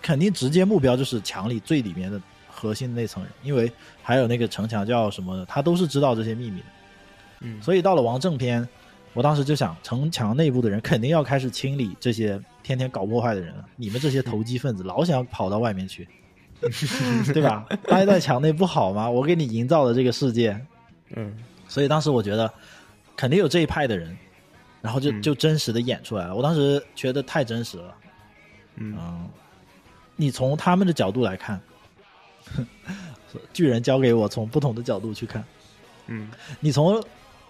肯定直接目标就是墙里最里面的核心的那层人，因为还有那个城墙叫什么的，他都是知道这些秘密的。嗯，所以到了王正篇，我当时就想，城墙内部的人肯定要开始清理这些天天搞破坏的人了。你们这些投机分子，老想跑到外面去，对吧？待在墙内不好吗？我给你营造的这个世界，嗯所以当时我觉得肯定有这一派的人，然后就嗯就真实的演出来了。我当时觉得太真实了。嗯嗯，你从他们的角度来看，巨人交给我从不同的角度去看。嗯你从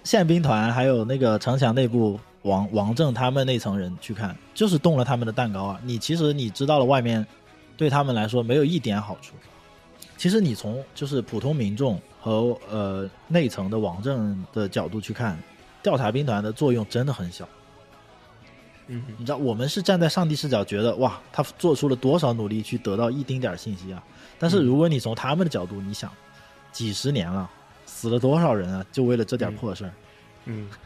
宪兵团还有那个城墙内部王王正他们那层人去看，就是动了他们的蛋糕啊！你其实你知道了，外面对他们来说没有一点好处。其实你从就是普通民众和呃内层的王正的角度去看，调查兵团的作用真的很小。嗯你知道，我们是站在上帝视角，觉得哇，他做出了多少努力去得到一丁点儿信息啊！但是如果你从他们的角度，你想，几十年了，死了多少人啊，就为了这点嗯破事儿。嗯。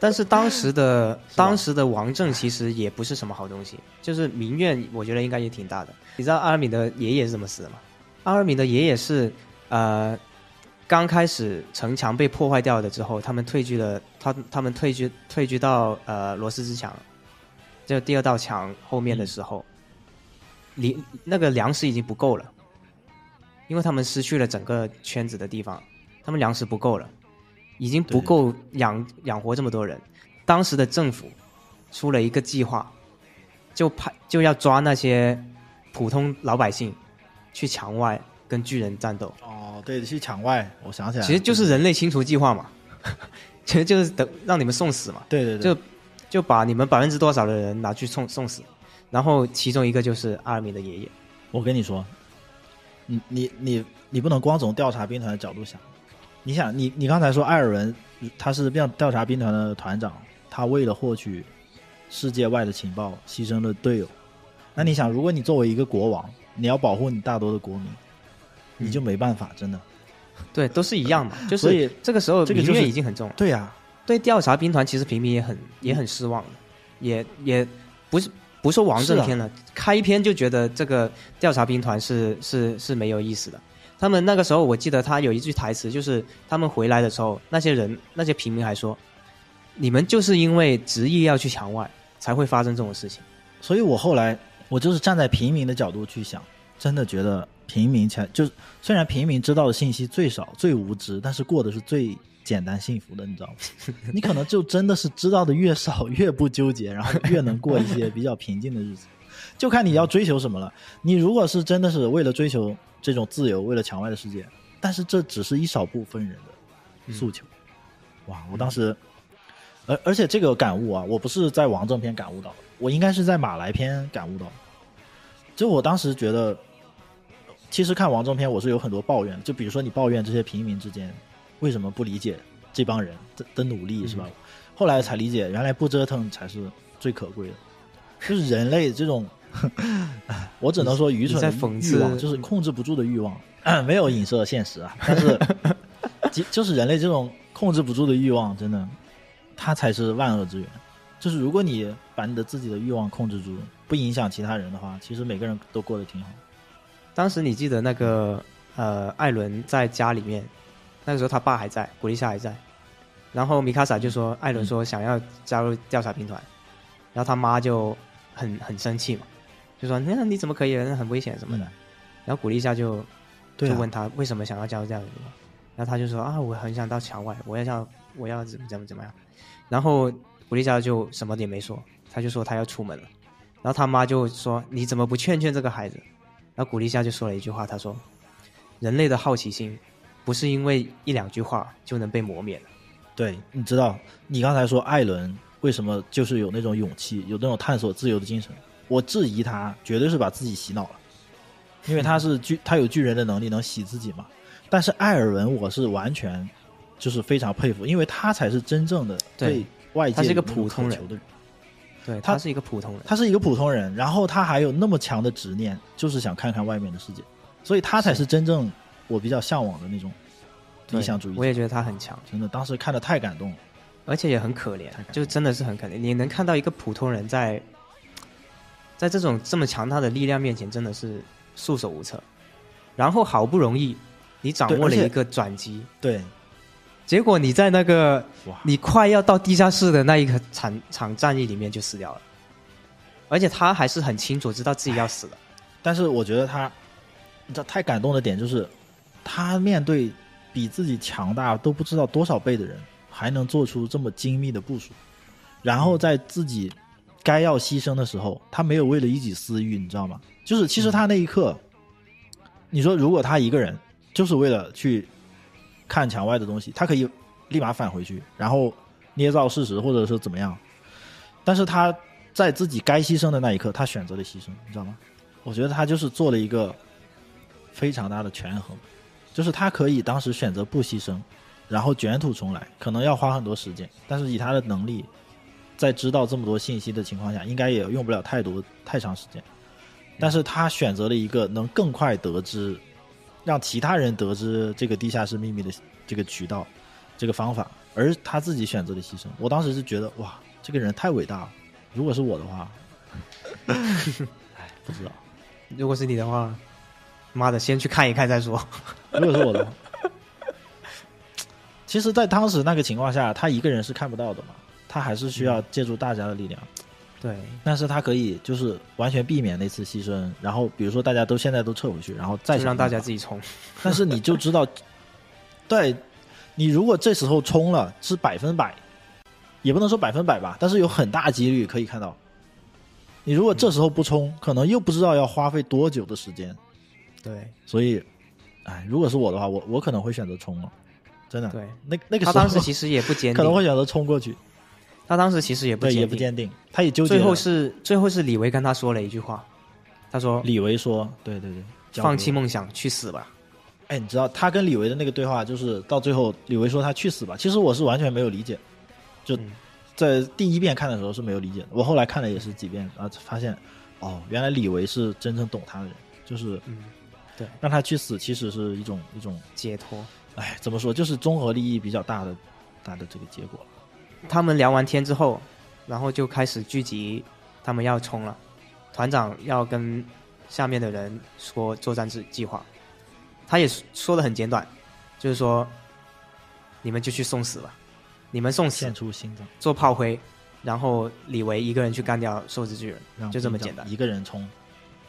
但是当时的 当时的王政其实也不是什么好东西，就是民怨，我觉得应该也挺大的。你知道阿尔敏的爷爷是怎么死的吗？阿尔敏的爷爷是呃，刚开始城墙被破坏掉了之后，他们退居了，他他们退居退居到呃罗斯之墙，就第二道墙后面的时候，粮、那个粮食已经不够了，因为他们失去了整个圈子的地方，他们粮食不够了。已经不够养养活这么多人。当时的政府出了一个计划，就派就要抓那些普通老百姓去墙外跟巨人战斗，哦，对，去墙外，我想起来，其实就是人类清除计划嘛，其实就是等让你们送死嘛，对对对，就就把你们百分之多少的人拿去送送死，然后其中一个就是阿尔米的爷爷，我跟你说，你你你你不能光从调查兵团的角度想。你想，你你刚才说艾尔文他是调调查兵团的团长，他为了获取世界外的情报，牺牲了队友。那你想，如果你作为一个国王，你要保护你大多的国民，嗯你就没办法，真的。对，都是一样的。就是这个时候这个就是怨已经很重了。对呀、对调查兵团，其实平民也很也很失望的，也也不是不是王正天了，开篇就觉得这个调查兵团是是是没有意思的。他们那个时候，我记得他有一句台词，就是他们回来的时候，那些人那些平民还说，你们就是因为执意要去墙外，才会发生这种事情。所以我后来我就是站在平民的角度去想，真的觉得平民才就是虽然平民知道的信息最少、最无知，但是过的是最简单幸福的，你知道吗？你可能就真的是知道的越少，越不纠结，然后越能过一些比较平静的日子。就看你要追求什么了。你如果是真的是为了追求这种自由，为了墙外的世界，但是这只是一少部分人的诉求。哇！我当时，而而且这个感悟啊，我不是在王正篇感悟到的，我应该是在马来篇感悟到的。就我当时觉得，其实看王正篇我是有很多抱怨的，就比如说你抱怨这些平民之间为什么不理解这帮人的的努力，是吧？后来才理解，原来不折腾才是最可贵的，就是人类这种，我只能说愚蠢的欲望，就是控制不住的欲望，没有影射现实啊，但是即就是人类这种控制不住的欲望，真的，它才是万恶之源。就是如果你把你的自己的欲望控制住，不影响其他人的话，其实每个人都过得挺好。当时你记得那个呃，艾伦在家里面，那个时候他爸还在，古丽莎还在，然后米卡萨就说艾伦说想要加入调查兵团，然后他妈就很很生气嘛，就说那你怎么可以，那很危险什么的。嗯。然后古丽莎就就问他为什么想要加入这样的地方，然后他就说啊，我很想到墙外，我要要我要怎么怎么怎么样，然后古丽莎就什么也没说，他就说他要出门了，然后他妈就说你怎么不劝劝这个孩子？然后古丽夏就说了一句话，他说人类的好奇心不是因为一两句话就能被磨灭的。对，你知道，你刚才说艾伦为什么就是有那种勇气，有那种探索自由的精神？我质疑他绝对是把自己洗脑了，因为他是巨，他有巨人的能力能洗自己嘛。但是艾尔文，我是完全就是非常佩服，因为他才是真正的对对外界他是一个普通的人。对，他他是一个普通人。他是一个普通人，然后他还有那么强的执念，就是想看看外面的世界，所以他才是真正我比较向往的那种理想主义。我也觉得他很强，真的，当时看的太感动了。而且也很可怜就真的是很可怜。你能看到一个普通人在，在这种这么强大的力量面前，真的是束手无策。然后好不容易你掌握了一个转机，对，结果你在那个，你快要到地下室的那一个场场战役里面就死掉了，而且他还是很清楚知道自己要死了。但是我觉得他，你知道太感动的点就是，他面对比自己强大都不知道多少倍的人，还能做出这么精密的部署，然后在自己该要牺牲的时候，他没有为了一己私欲，你知道吗？就是其实他那一刻，你说如果他一个人就是为了去看墙外的东西，他可以立马返回去，然后捏造事实，或者是怎么样，但是他在自己该牺牲的那一刻，他选择了牺牲，你知道吗？我觉得他就是做了一个非常大的权衡，就是他可以当时选择不牺牲，然后卷土重来，可能要花很多时间，但是以他的能力，在知道这么多信息的情况下，应该也用不了太多太长时间。但是他选择了一个能更快得知，让其他人得知这个地下室秘密的这个渠道，这个方法，而他自己选择了牺牲。我当时是觉得哇，这个人太伟大了。如果是我的话，哎，不知道。如果是你的话，妈的，先去看一看再说。如果是我的话，其实，在当时那个情况下，他一个人是看不到的嘛，他还是需要借助大家的力量。对，但是他可以就是完全避免那次牺牲，然后比如说大家都现在都撤回去，然后再让大家自己冲。但是你就知道，对，你如果这时候冲了是百分百，也不能说百分百吧，但是有很大几率可以看到。你如果这时候不冲，可能又不知道要花费多久的时间。对，所以，哎，如果是我的话，我我可能会选择冲了，真的。对，那那个时候他当时其实也不坚定，可能会选择冲过去，他当时其实也不，坚定，也不坚定，他也纠结。最后是最后是李维跟他说了一句话，他说李维说：“对对对，放弃梦想，去死吧。哎，你知道他跟李维的那个对话，就是到最后李维说他去死吧。其实我是完全没有理解，就嗯在第一遍看的时候是没有理解的。我后来看了也是几遍，然后发现，哦，原来李维是真正懂他的人。就是嗯，让他去死，其实是一种一种，解脱。哎，怎么说，就是综合利益比较大的大的这个结果。他们聊完天之后，然后就开始聚集，他们要冲了。团长要跟下面的人说作战计计划，他也说的很简短，就是说你们就去送死吧，你们送死献出心脏，做炮灰，然后李维一个人去干掉兽之巨人，就这么简单一个人冲，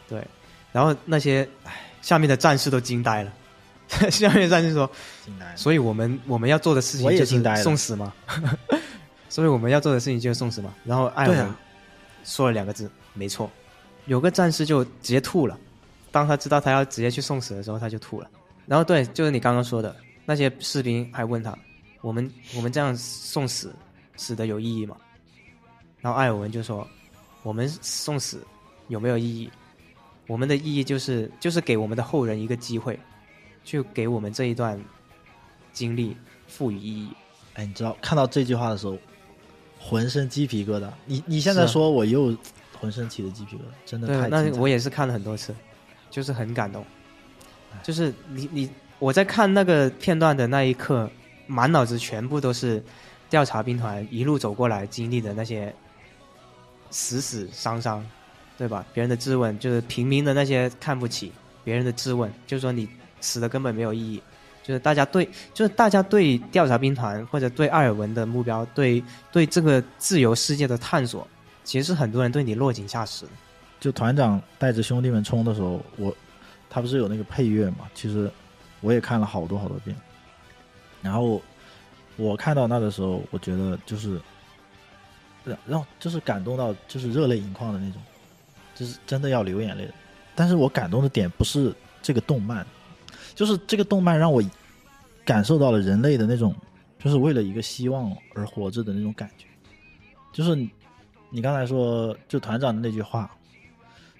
对，然后那些唉下面的战士都惊呆了，下面的战士说，惊呆了。所以我们我们要做的事情就是送死吗？所以我们要做的事情就是送死吗？然后艾尔文说了两个字，没错。有个战士就直接吐了，当他知道他要直接去送死的时候，他就吐了。然后对，就是你刚刚说的，那些士兵还问他：“我们我们这样送死，死的有意义吗？”然后艾尔文就说：“我们送死有没有意义？我们的意义就是就是给我们的后人一个机会，去给我们这一段经历赋予意义。哎，你知道看到这句话的时候，浑身鸡皮疙瘩。你你现在说，我又浑身起的鸡皮疙瘩，真的太，那我也是看了很多次，就是很感动。就是你你我在看那个片段的那一刻，满脑子全部都是调查兵团一路走过来经历的那些死死伤伤，对吧？别人的质问就是平民的那些看不起别人的质问，就是说你死的根本没有意义。就是大家对，就是大家对调查兵团或者对艾尔文的目标，对对这个自由世界的探索，其实是很多人对你落井下石。就团长带着兄弟们冲的时候，我他不是有那个配乐嘛？其实我也看了好多好多遍。然后我看到那的时候，我觉得就是让让就是感动到就是热泪盈眶的那种，就是真的要流眼泪的。但是我感动的点不是这个动漫，就是这个动漫让我感受到了人类的那种，就是为了一个希望而活着的那种感觉。就是你你刚才说，就团长的那句话，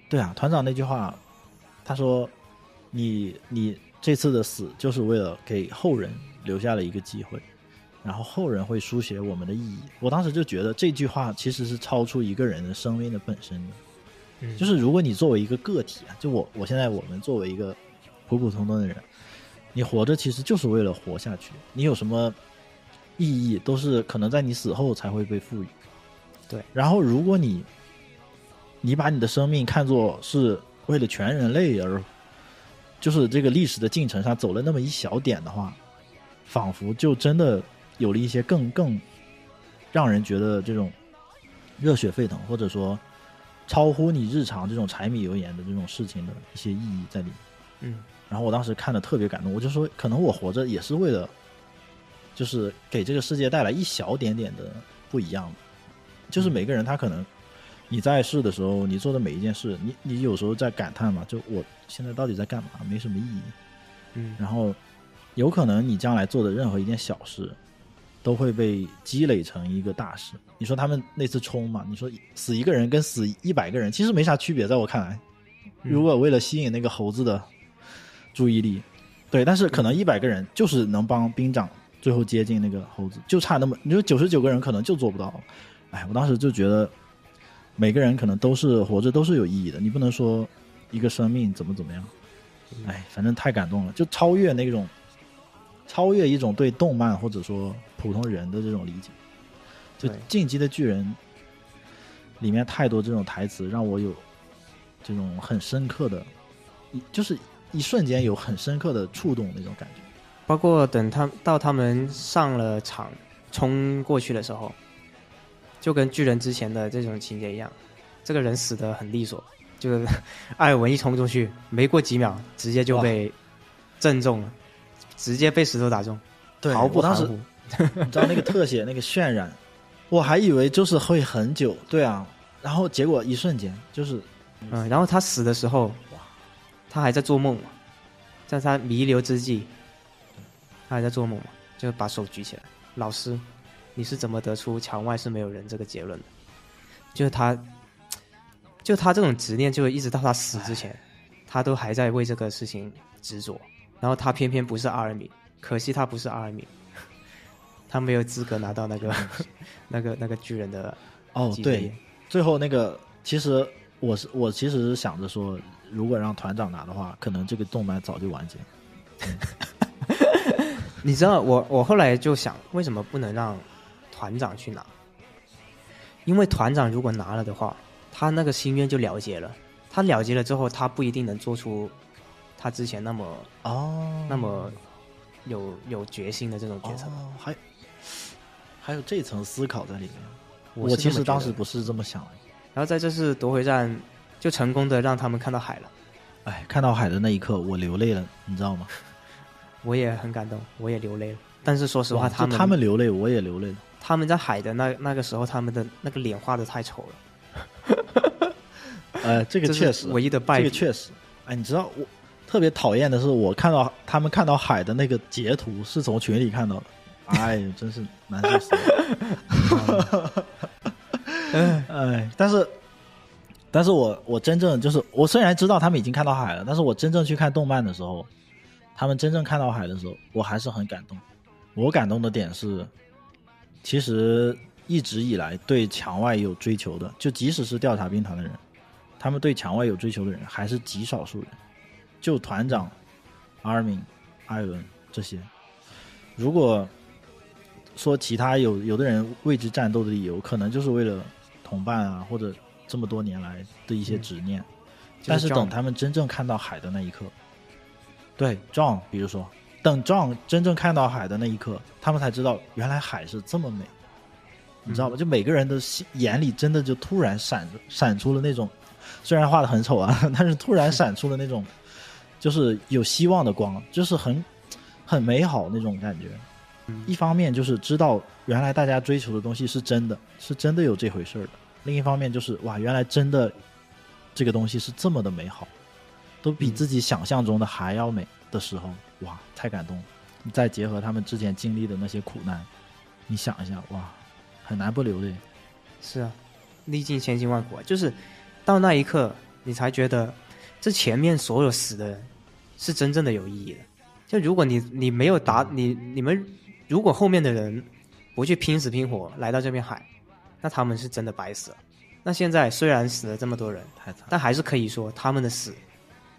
对啊，团长那句话，他说：“你你这次的死就是为了给后人留下了一个机会，然后后人会书写我们的意义。”我当时就觉得这句话其实是超出一个人的生命的本身的。嗯就是如果你作为一个个体啊，就我我现在我们作为一个普普通通的人，你活着其实就是为了活下去。你有什么意义，都是可能在你死后才会被赋予。对，然后如果你你把你的生命看作是为了全人类而，就是这个历史的进程上走了那么一小点的话，仿佛就真的有了一些更更让人觉得这种热血沸腾，或者说超乎你日常这种柴米油盐的这种事情的一些意义在里面。嗯然后我当时看的特别感动，我就说，可能我活着也是为了，就是给这个世界带来一小点点的不一样。就是每个人他可能你在世的时候，你做的每一件事，你你有时候在感叹嘛，就我现在到底在干嘛，没什么意义。嗯然后有可能你将来做的任何一件小事，都会被积累成一个大事。你说他们那次冲嘛，你说死一个人跟死一百个人其实没啥区别，在我看来，嗯如果为了吸引那个猴子的注意力，对，但是可能一百个人就是能帮兵长最后接近那个猴子，就差那么，你说九十九个人可能就做不到。哎，我当时就觉得每个人可能都是活着都是有意义的，你不能说一个生命怎么怎么样。哎，反正太感动了，就超越那种，超越一种对动漫或者说普通人的这种理解。就《进击的巨人》里面太多这种台词，让我有这种很深刻的，就是一瞬间有很深刻的触动那种感觉。包括等他到他们上了场冲过去的时候，就跟巨人之前的这种情节一样，这个人死的很利索，就是艾尔文一冲出去，没过几秒，直接就被震中了，直接被石头打中，对，毫不含糊。你知道那个特写那个渲染，我还以为就是会很久，对啊，然后结果一瞬间就是嗯，然后他死的时候，他还在做梦嘛，在他弥留之际，他还在做梦嘛，就把手举起来。老师，你是怎么得出墙外是没有人这个结论的？就是他，就他这种执念，就一直到他死之前，他都还在为这个事情执着。然后他偏偏不是阿尔米，可惜他不是阿尔米，他没有资格拿到那个 那个那个巨人的哦，对最后那个其实我是我其实是想着说，如果让团长拿的话，可能这个动漫早就完结。你知道，我我后来就想，为什么不能让团长去拿？因为团长如果拿了的话，他那个心愿就了结了。他了结了之后，他不一定能做出他之前那么哦那么有有决心的这种决策。哦，还还有这层思考在里面。我我其实当时不是这么想的。然后在这次夺回战就成功的让他们看到海了，哎，看到海的那一刻，我流泪了，你知道吗？我也很感动，我也流泪了。但是说实话，他们他们流泪，我也流泪了。他们在海的那那个时候，他们的那个脸画的太丑了，呃，这个确实，唯一的败笔。这个确实。哎，你知道我特别讨厌的是，我看到他们看到海的那个截图是从群里看到的，哎，真是难受死了。哎，但是，但是我我真正就是我虽然知道他们已经看到海了，但是我真正去看动漫的时候，他们真正看到海的时候，我还是很感动。我感动的点是，其实一直以来对墙外有追求的，就即使是调查兵团的人，他们对墙外有追求的人还是极少数人。就团长、阿尔敏、艾伦这些，如果说其他有有的人为之战斗的理由，可能就是为了同伴啊，或者这么多年来的一些执念。但是等他们真正看到海的那一刻，对。John，比如说，等 John 真正看到海的那一刻，他们才知道原来海是这么美，你知道吧？就每个人的心眼里真的就突然闪闪出了那种，虽然画的很丑啊，但是突然闪出了那种，就是有希望的光，就是很很美好那种感觉。一方面就是知道原来大家追求的东西是真的，是真的有这回事儿的；另一方面就是哇，原来真的这个东西是这么的美好，都比嗯自己想象中的还要美的时候，哇，太感动了。你再结合他们之前经历的那些苦难，你想一下，哇，很难不流泪。是啊，历尽千辛万苦啊，就是到那一刻，你才觉得这前面所有死的人是真正的有意义的。就如果你你没有达你你们，如果后面的人不去拼死拼活来到这片海，那他们是真的白死了。那现在虽然死了这么多人，但还是可以说他们的死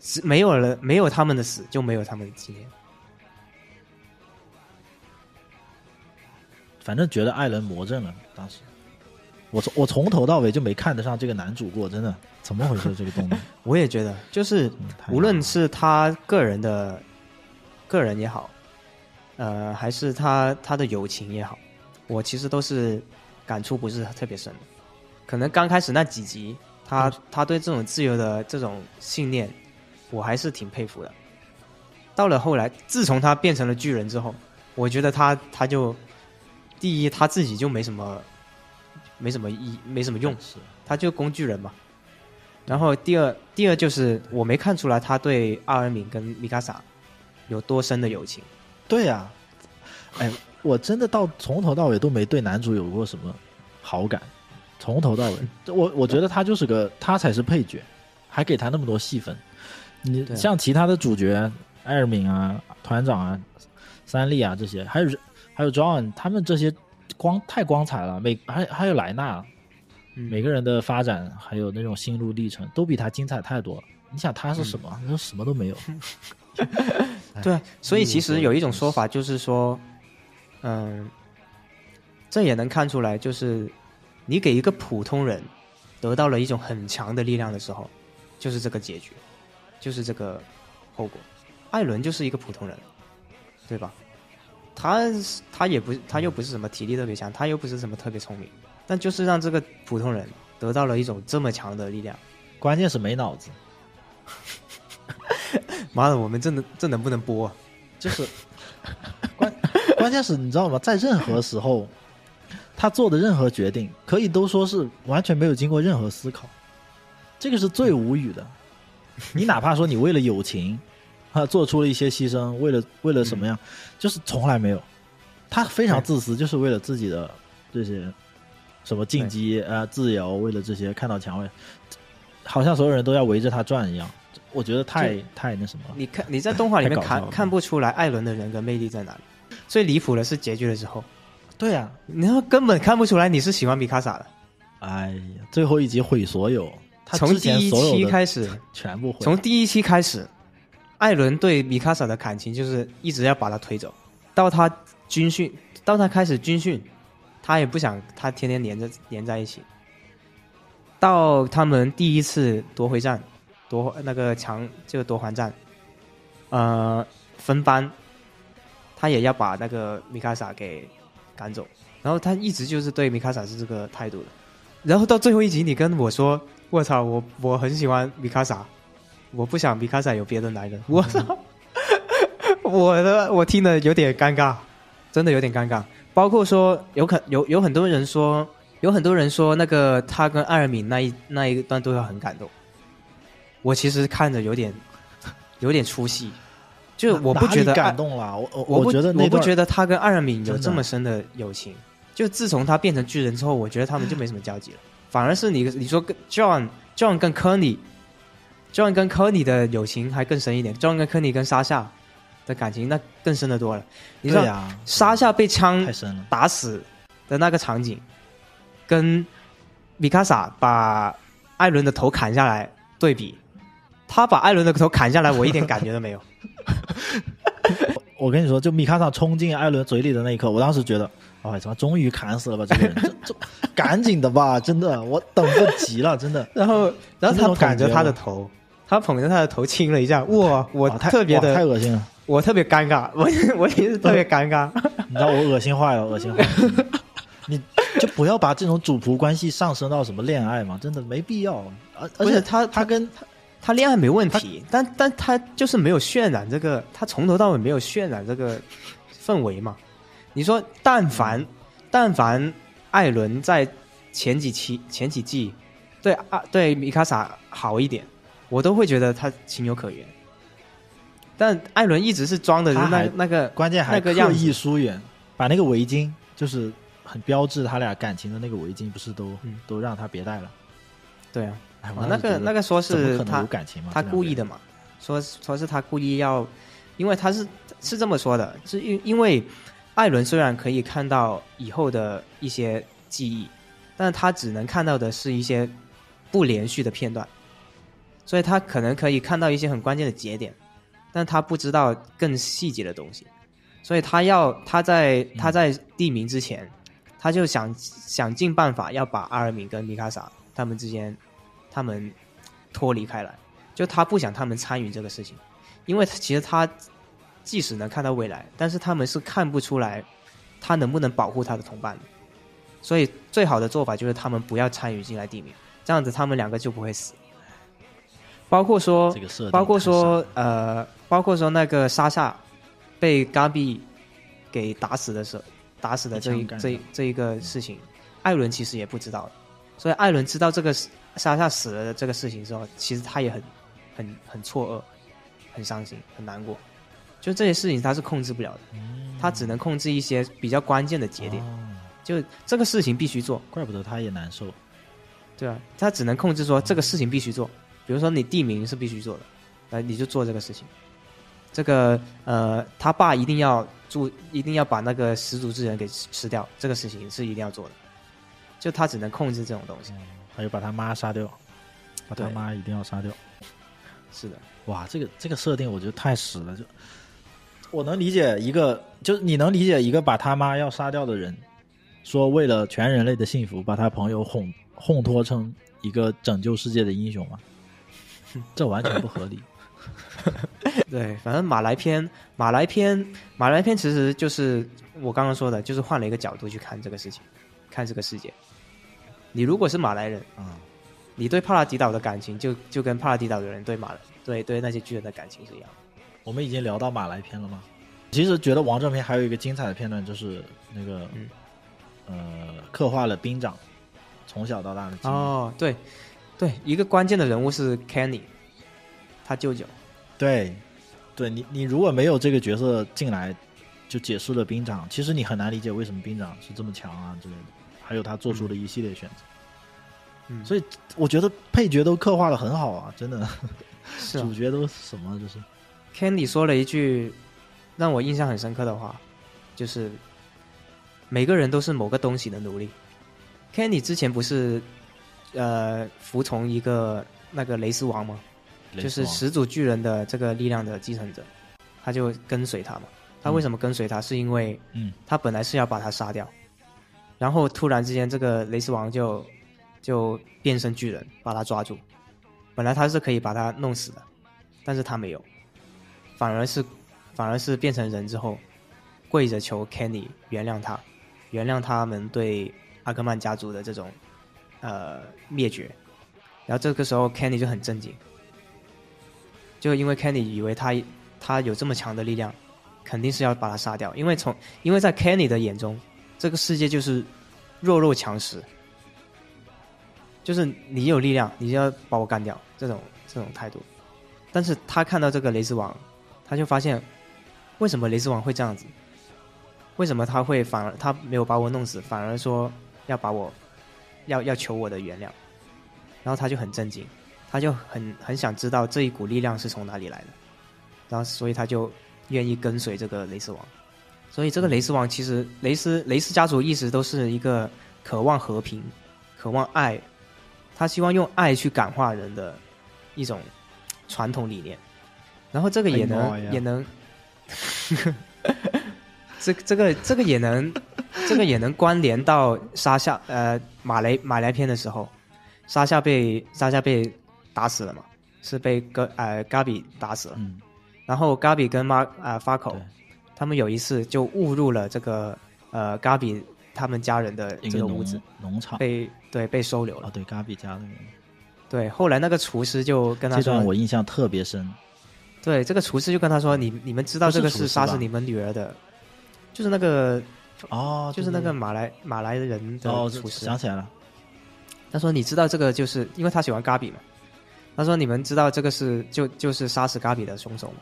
是没有了，没有他们的死就没有他们的今天。反正觉得艾伦魔怔了。当时，我从我从头到尾就没看得上这个男主过，真的，怎么回事？这个动漫，我也觉得，就是嗯无论是他个人的个人也好，呃，还是他他的友情也好，我其实都是感触不是特别深。可能刚开始那几集，他他对这种自由的这种信念，我还是挺佩服的。到了后来，自从他变成了巨人之后，我觉得他他就第一他自己就没什么没什么意没什么用，是他就工具人嘛。然后第二，第二就是我没看出来他对阿尔敏跟米卡萨有多深的友情。对呀、哎，我真的到从头到尾都没对男主有过什么好感，从头到尾，我我觉得他就是个 他才是配角，还给他那么多戏份。你像其他的主角艾尔敏啊、团长啊、三笠啊这些，还有还有 John，他们这些光太光彩了，每还还有莱纳，嗯每个人的发展还有那种心路历程都比他精彩太多了。你想他是什么？他说什么都没有。对啊，所以其实有一种说法，法就是说，嗯，这也能看出来，就是你给一个普通人得到了一种很强的力量的时候，就是这个结局，就是这个后果。艾伦就是一个普通人，对吧？他他也不他又不是什么体力特别强，他又不是什么特别聪明，但就是让这个普通人得到了一种这么强的力量。关键是没脑子。妈的，我们这能这能不能播啊？就是关关键是你知道吗？在任何时候，他做的任何决定，可以都说是完全没有经过任何思考，这个是最无语的。你哪怕说你为了友情啊做出了一些牺牲，为了为了什么样，就是从来没有。他非常自私，就是为了自己的这些什么进击啊、自由，为了这些看到蔷薇，好像所有人都要围着他转一样。我觉得太太那什么了。你看你在动画里面看看不出来艾伦的人格魅力在哪里。最离谱的是结局的时候，对呀、你要根本看不出来你是喜欢米卡萨的。哎呀，最后一集毁所有，他从第一期开始，全部毁。从第一期开始，艾伦对米卡莎的感情就是一直要把他推走，到他军训，到他开始军训，他也不想他天天连着连在一起。到他们第一次夺回战，夺那个强就夺还战，呃，分班，他也要把那个米卡莎给赶走，然后他一直就是对米卡莎是这个态度的。然后到最后一集，你跟我说：“我操，我我很喜欢米卡莎，我不想米卡莎有别的男人。”我操，我的我听的有点尴尬，真的有点尴尬。包括说，有可有有很多人说，有很多人说那个他跟艾尔敏那一那一段对话很感动。我其实看着有点有点出戏，就我不觉得感动了，我我我不觉得我不觉得他跟艾尔敏有这么深的友情。就自从他变成巨人之后，我觉得他们就没什么交集了。反而是你你说跟 John John 跟科尼，John 跟科尼的友情还更深一点。John 跟科尼跟莎夏的感情那更深的多了。你知道对呀，莎夏被枪。打死的那个场景，跟米卡莎把艾伦的头砍下来对比，他把艾伦的头砍下来，我一点感觉都没有。我跟你说，就米卡莎冲进艾伦嘴里的那一刻，我当时觉得，哎，怎么终于砍死了吧？这个人，这这赶紧的吧，真的，我等不及了，真的。然后，然后他那种感觉捧着他的头，他捧着他的头亲了一下，哇！我太特别的太，恶心了，我特别尴尬，我 我也是特别尴尬。你知道我恶心坏了，恶心坏了。你就不要把这种主仆关系上升到什么恋爱嘛，真的没必要。而而且他他跟他恋爱没问题，但但他就是没有渲染这个，他从头到尾没有渲染这个氛围嘛。你说，但凡但凡艾伦在前几期前几季对啊对米卡莎好一点，我都会觉得他情有可原。但艾伦一直是装的那那个关键还刻那个样意疏远，把那个围巾就是很标志他俩感情的那个围巾，不是都、嗯都让他别戴了？对啊，哎，啊那个那个说是他有感情嘛？他故意的嘛，说说是他故意要，因为他是是这么说的，是因因为艾伦虽然可以看到以后的一些记忆，但他只能看到的是一些不连续的片段，所以他可能可以看到一些很关键的节点，但他不知道更细节的东西，所以他要他在他在地名之前，他就想想尽办法要把阿尔敏跟米卡萨他们之间他们脱离开来。就他不想他们参与这个事情，因为其实他即使能看到未来，但是他们是看不出来他能不能保护他的同伴的。所以最好的做法就是他们不要参与进来地名，这样子他们两个就不会死。包括说这，个包括说，呃，包括说那个莎夏被嘎比给打死的时候，打死的这一这一这一个事情，艾伦其实也不知道的。所以艾伦知道这个莎夏死了的这个事情之后，其实他也很很很错愕，很伤心，很难过。就这些事情他是控制不了的，他只能控制一些比较关键的节点。哦就这个事情必须做，怪不得他也难受。对啊，他只能控制说这个事情必须做。比如说你地名是必须做的，呃，你就做这个事情。这个呃，他爸一定要注，一定要把那个始祖之人给吃吃掉，这个事情是一定要做的。就他只能控制这种东西。还有把他妈杀掉，把他妈一定要杀掉。是的，哇，这个这个设定我觉得太死了。就我能理解一个，就是你能理解一个把他妈要杀掉的人，说为了全人类的幸福，把他朋友哄烘托成一个拯救世界的英雄吗？这完全不合理。对，反正马来篇，马来篇，马来篇其实就是我刚刚说的，就是换了一个角度去看这个事情，看这个世界。你如果是马来人，啊、你对帕拉迪岛的感情就就跟帕拉迪岛的人对马来对对那些巨人的感情是一样的。我们已经聊到马来篇了吗？其实觉得王正篇还有一个精彩的片段，就是那个、嗯呃，刻画了兵长从小到大的经历。哦，对，对，一个关键的人物是 Kenny，他舅舅。对，对你你如果没有这个角色进来，就解释了兵长，其实你很难理解为什么兵长是这么强啊之类的，还有他做出的一系列选择。嗯，所以我觉得配角都刻画的很好啊，真的，是啊 主角都什么就是 Canny 说了一句让我印象很深刻的话，就是每个人都是某个东西的奴隶。Candy 之前不是呃服从一个那个雷斯王嘛，就是始祖巨人的这个力量的继承者，他就跟随他嘛。他为什么跟随他？是因为嗯他本来是要把他杀掉，然后突然之间这个雷斯王就就变身巨人把他抓住。本来他是可以把他弄死的，但是他没有，反而是反而是变成人之后，跪着求 Kenny 原谅他，原谅他们对阿克曼家族的这种呃灭绝。然后这个时候 Kenny 就很震惊，就因为 Kenny 以为他他有这么强的力量，肯定是要把他杀掉，因为从因为在 Kenny 的眼中，这个世界就是弱肉强食，就是你有力量，你就要把我干掉，这种这种态度。但是他看到这个雷斯王，他就发现，为什么雷斯王会这样子？为什么他会反而他没有把我弄死，反而说要把我，要要求我的原谅？然后他就很震惊，他就很很想知道这一股力量是从哪里来的，然后所以他就愿意跟随这个雷斯王。所以这个雷斯王其实雷斯雷斯家族一直都是一个渴望和平、渴望爱，他希望用爱去感化人的一种传统理念。然后这个也能也能，这这个这个也能这个也能关联到沙夏呃马雷马来篇的时候，沙夏被沙夏被打死了嘛，是被戈呃嘎比打死了。嗯然后嘎比跟马啊发口，他们有一次就误入了这个呃嘎比他们家人的这个屋子，农场被对被收留了。啊，对，嘎比家那个对，后来那个厨师就跟他说这段说，我印象特别深。对，这个厨师就跟他说，你你们知道这个是杀死你们女儿的，就是那个哦，就是那个马来马来人的哦，厨师。想起来了，他说：“你知道这个就是因为他喜欢嘎比嘛？他说你们知道这个是就就是杀死嘎比的凶手吗？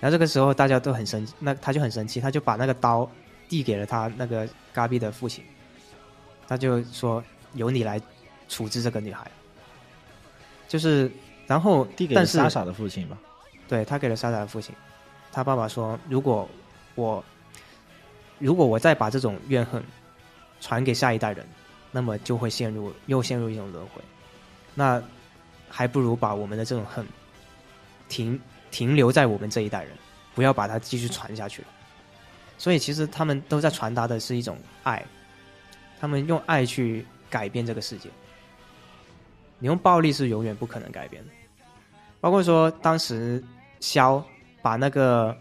然后这个时候大家都很生，那他就很生气，他就把那个刀递给了他那个嘎比的父亲，他就说由你来处置这个女孩。就是然后递给莎莎的父亲吧。对他给了莎莎的父亲，他爸爸说：“如果我如果我再把这种怨恨传给下一代人，那么就会陷入又陷入一种轮回。那还不如把我们的这种恨停停留在我们这一代人，不要把它继续传下去。所以其实他们都在传达的是一种爱，他们用爱去改变这个世界。你用暴力是永远不可能改变的。包括说当时肖把那个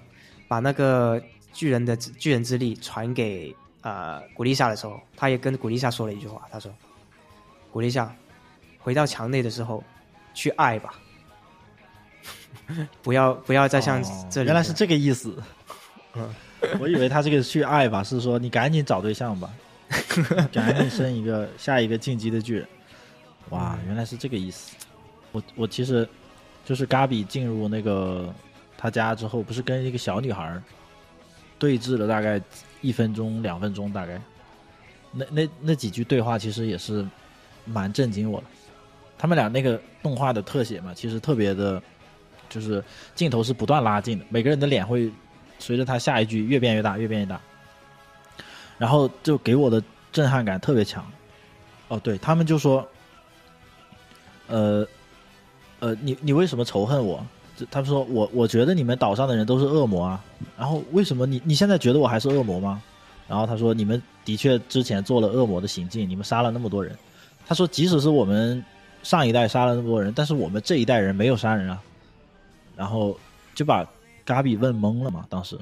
把那个巨人的巨人之力传给呃古丽莎的时候，他也跟古丽莎说了一句话，他说：“古丽莎，回到墙内的时候，去爱吧，不要不要再像哦这里、原来是这个意思。嗯，我以为他这个去爱吧，是说你赶紧找对象吧，赶紧生一个下一个进击的巨人。哇，嗯原来是这个意思。我我其实就是嘎比进入那个他家之后，不是跟一个小女孩儿对峙了大概一分钟两分钟，大概那那那几句对话其实也是蛮震惊我的。他们俩那个动画的特写嘛，其实特别的，就是镜头是不断拉近的，每个人的脸会随着他下一句越变越大，越变越大，然后就给我的震撼感特别强。哦，对他们就说，呃，呃，你你为什么仇恨我？这他们说我我觉得你们岛上的人都是恶魔啊，然后为什么你你现在觉得我还是恶魔吗？然后他说你们的确之前做了恶魔的行径，你们杀了那么多人。他说即使是我们上一代杀了那么多人，但是我们这一代人没有杀人啊。然后就把嘎比问懵了嘛，当时。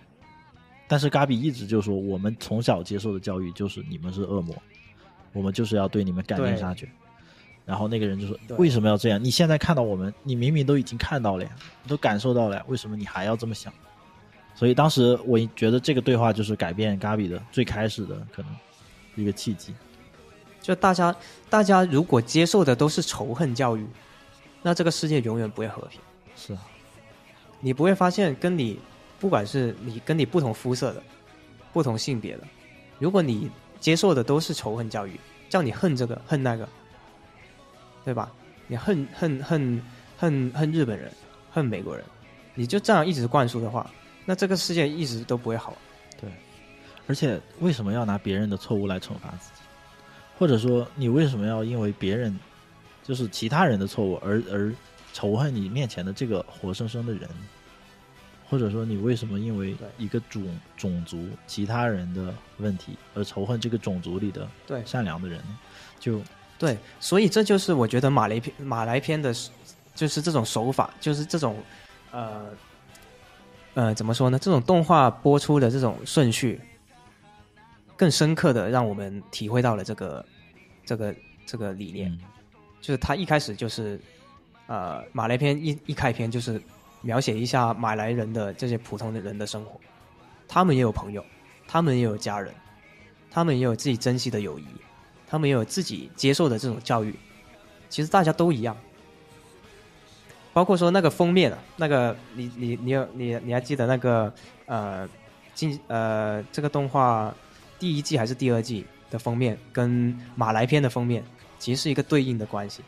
但是嘎比一直就说，我们从小接受的教育就是你们是恶魔，我们就是要对你们赶尽杀绝。然后那个人就说：“为什么要这样？你现在看到我们，你明明都已经看到了呀，你都感受到了呀，为什么你还要这么想？”所以当时我觉得这个对话就是改变嘎比的最开始的可能一个契机。就大家大家如果接受的都是仇恨教育，那这个世界永远不会和平。是啊，你不会发现，跟你不管是你跟你不同肤色的、不同性别的，如果你接受的都是仇恨教育，叫你恨这个恨那个，对吧？你恨恨恨恨恨日本人，恨美国人，你就这样一直灌输的话，那这个世界一直都不会好。对而且为什么要拿别人的错误来惩罚自己？或者说，你为什么要因为别人就是其他人的错误，而而仇恨你面前的这个活生生的人，或者说你为什么因为一个种种族其他人的问题而仇恨这个种族里的对善良的人呢？就对，所以这就是我觉得马来片马来片的，就是这种手法，就是这种呃呃怎么说呢？这种动画播出的这种顺序，更深刻的让我们体会到了这个这个这个理念。嗯就是他一开始就是呃马来片一一开篇就是描写一下马来人的这些普通的人的生活，他们也有朋友，他们也有家人，他们也有自己珍惜的友谊，他们也有自己接受的这种教育，其实大家都一样。包括说那个封面啊，那个你你你有你你还记得那个呃进呃这个动画第一季还是第二季的封面跟马来片的封面其实是一个对应的关系，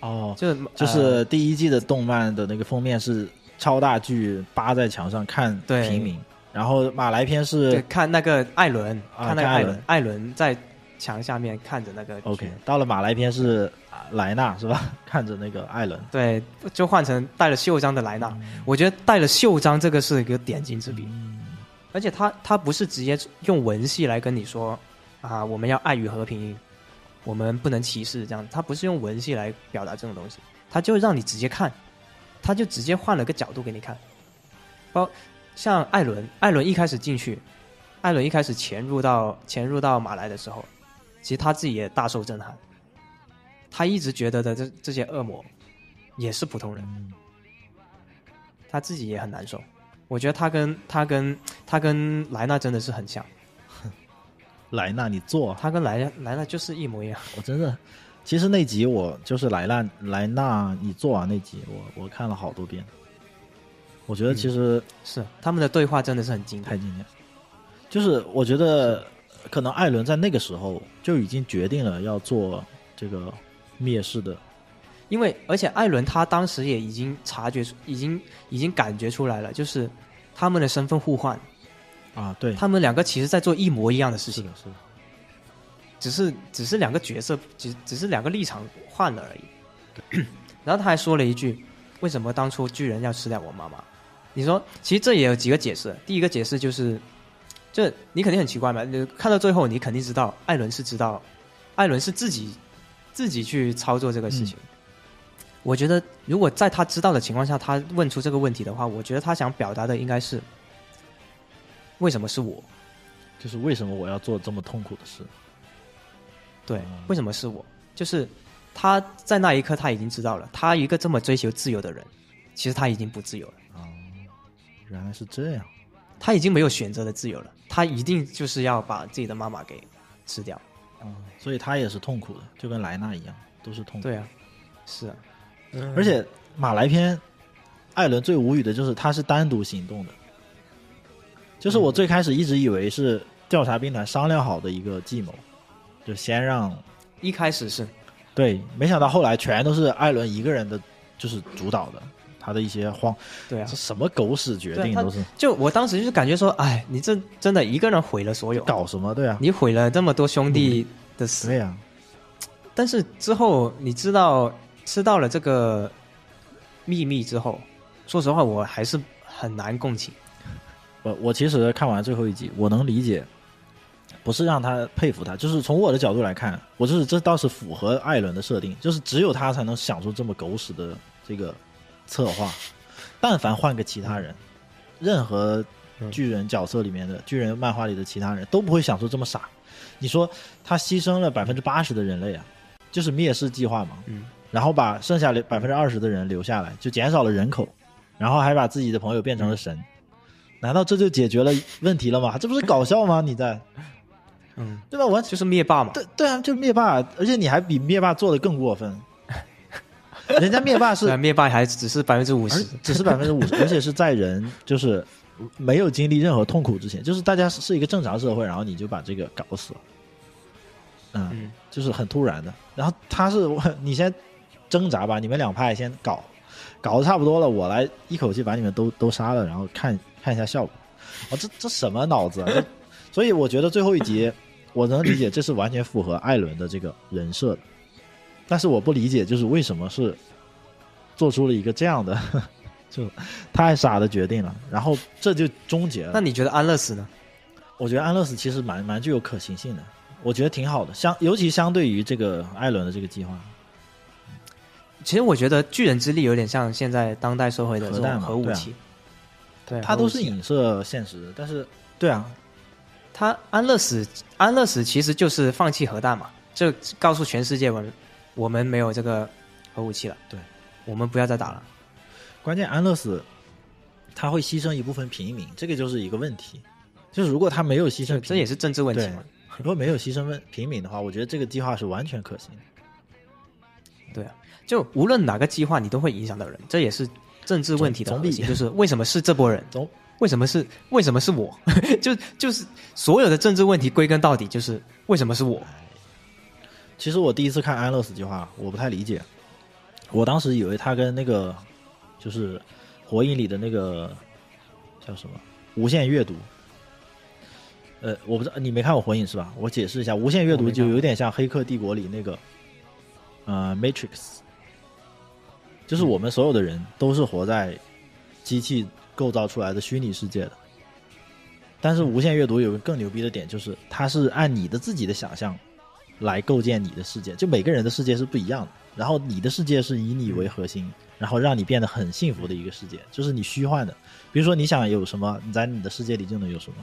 哦，就是就呃是第一季的动漫的那个封面是超大剧扒在墙上看对。平民，然后马来片是看那个艾伦，啊看那个艾伦，艾伦在墙下面看着那个 OK，到了马来篇是啊莱纳是吧？看着那个艾伦，对，就换成带了袖章的莱纳。我觉得带了袖章这个是一个点睛之笔，而且他他不是直接用文戏来跟你说啊，我们要爱与和平，我们不能歧视这样，他不是用文戏来表达这种东西，他就让你直接看，他就直接换了个角度给你看。包像艾伦，艾伦一开始进去，艾伦一开始潜入到潜入到马来的时候，其实他自己也大受震撼，他一直觉得的这这些恶魔也是普通人。他自己也很难受。我觉得他跟他跟他跟莱纳真的是很像，莱纳你做，他跟莱莱纳就是一模一样。我真的，其实那集我就是莱纳莱纳你做完那集，我我看了好多遍，我觉得其实是他们的对话真的是很经典。太经典，就是我觉得可能艾伦在那个时候就已经决定了要做这个灭世的，因为而且艾伦他当时也已经察觉出，已经已经感觉出来了，就是他们的身份互换，啊，对，他们两个其实在做一模一样的事情，是的，只是只是两个角色，只只是两个立场换了而已。然后他还说了一句：“为什么当初巨人要吃掉我妈妈？”你说，其实这也有几个解释。第一个解释就是，这你肯定很奇怪嘛，你看到最后，你肯定知道艾伦是知道，艾伦是自己自己去操作这个事情。我觉得，如果在他知道的情况下，他问出这个问题的话，我觉得他想表达的应该是：为什么是我？就是为什么我要做这么痛苦的事？对哦，为什么是我？就是他在那一刻他已经知道了，他一个这么追求自由的人，其实他已经不自由了，哦，原来是这样，他已经没有选择的自由了，他一定就是要把自己的妈妈给吃掉。嗯，所以他也是痛苦的，就跟莱纳一样，都是痛苦。对啊，是啊，而且马来篇，艾伦最无语的就是他是单独行动的，就是我最开始一直以为是调查兵团商量好的一个计谋，就先让一开始是。对，没想到后来全都是艾伦一个人的，就是主导的，他的一些荒，对啊。这，什么狗屎决定都是。就我当时就是感觉说，哎，你这真的一个人毁了所有，搞什么？对啊，你毁了这么多兄弟的死，对呀、但是之后你知道知道了这个秘密之后，说实话，我还是很难共情。我我其实看完最后一集，我能理解，不是让他佩服他，就是从我的角度来看，我就是这倒是符合艾伦的设定，就是只有他才能想出这么狗屎的这个策划。但凡换个其他人，任何巨人角色里面的巨人漫画里的其他人都不会想出这么傻。你说他牺牲了百分之八十的人类啊，就是灭世计划嘛，嗯，然后把剩下的百分之二十的人留下来，就减少了人口，然后还把自己的朋友变成了神，难道这就解决了问题了吗？这不是搞笑吗？你在嗯，对吧？我就是灭霸嘛，对对啊，就是灭霸，而且你还比灭霸做的更过分，人家灭霸是灭霸还只是百分之五十，只是百分之五十，而且是在人就是没有经历任何痛苦之前，就是大家是一个正常社会，然后你就把这个搞死了，嗯，嗯，就是很突然的。然后他是你先挣扎吧，你们两派先搞，搞得差不多了，我来一口气把你们都都杀了，然后看看一下效果。哦，这这什么脑子啊？所以我觉得最后一集我能理解，这是完全符合艾伦的这个人设的。但是我不理解，就是为什么是做出了一个这样的，就太傻的决定了，然后这就终结了。那你觉得安乐死呢？我觉得安乐死其实蛮蛮具有可行性的，我觉得挺好的，相尤其相对于这个艾伦的这个计划，其实我觉得巨人之力有点像现在当代社会的这种核武器，对，它都是影射现实的，但是对啊，他安乐死，安乐死其实就是放弃核弹嘛，就告诉全世界我们我们没有这个核武器了，对，我们不要再打了。关键安乐死他会牺牲一部分平民，这个就是一个问题。就是如果他没有牺牲，这也是政治问题嘛。如果没有牺牲问平民的话，我觉得这个计划是完全可行的。对啊，就无论哪个计划，你都会影响到人，这也是政治问题的总总比核心，就是为什么是这波人，总为什么是为什么是我，就就是所有的政治问题归根到底就是为什么是我。其实我第一次看安乐死计划，我不太理解。我当时以为他跟那个就是火影里的那个叫什么无限阅读，呃，我不知道你没看过火影是吧？我解释一下，无限阅读就有点像黑客帝国里那个呃 Matrix，就是我们所有的人都是活在机器构造出来的虚拟世界的。但是无限阅读有个更牛逼的点，就是它是按你的自己的想象来构建你的世界，就每个人的世界是不一样的。然后你的世界是以你为核心，然后让你变得很幸福的一个世界，就是你虚幻的。比如说你想有什么，你在你的世界里就能有什么。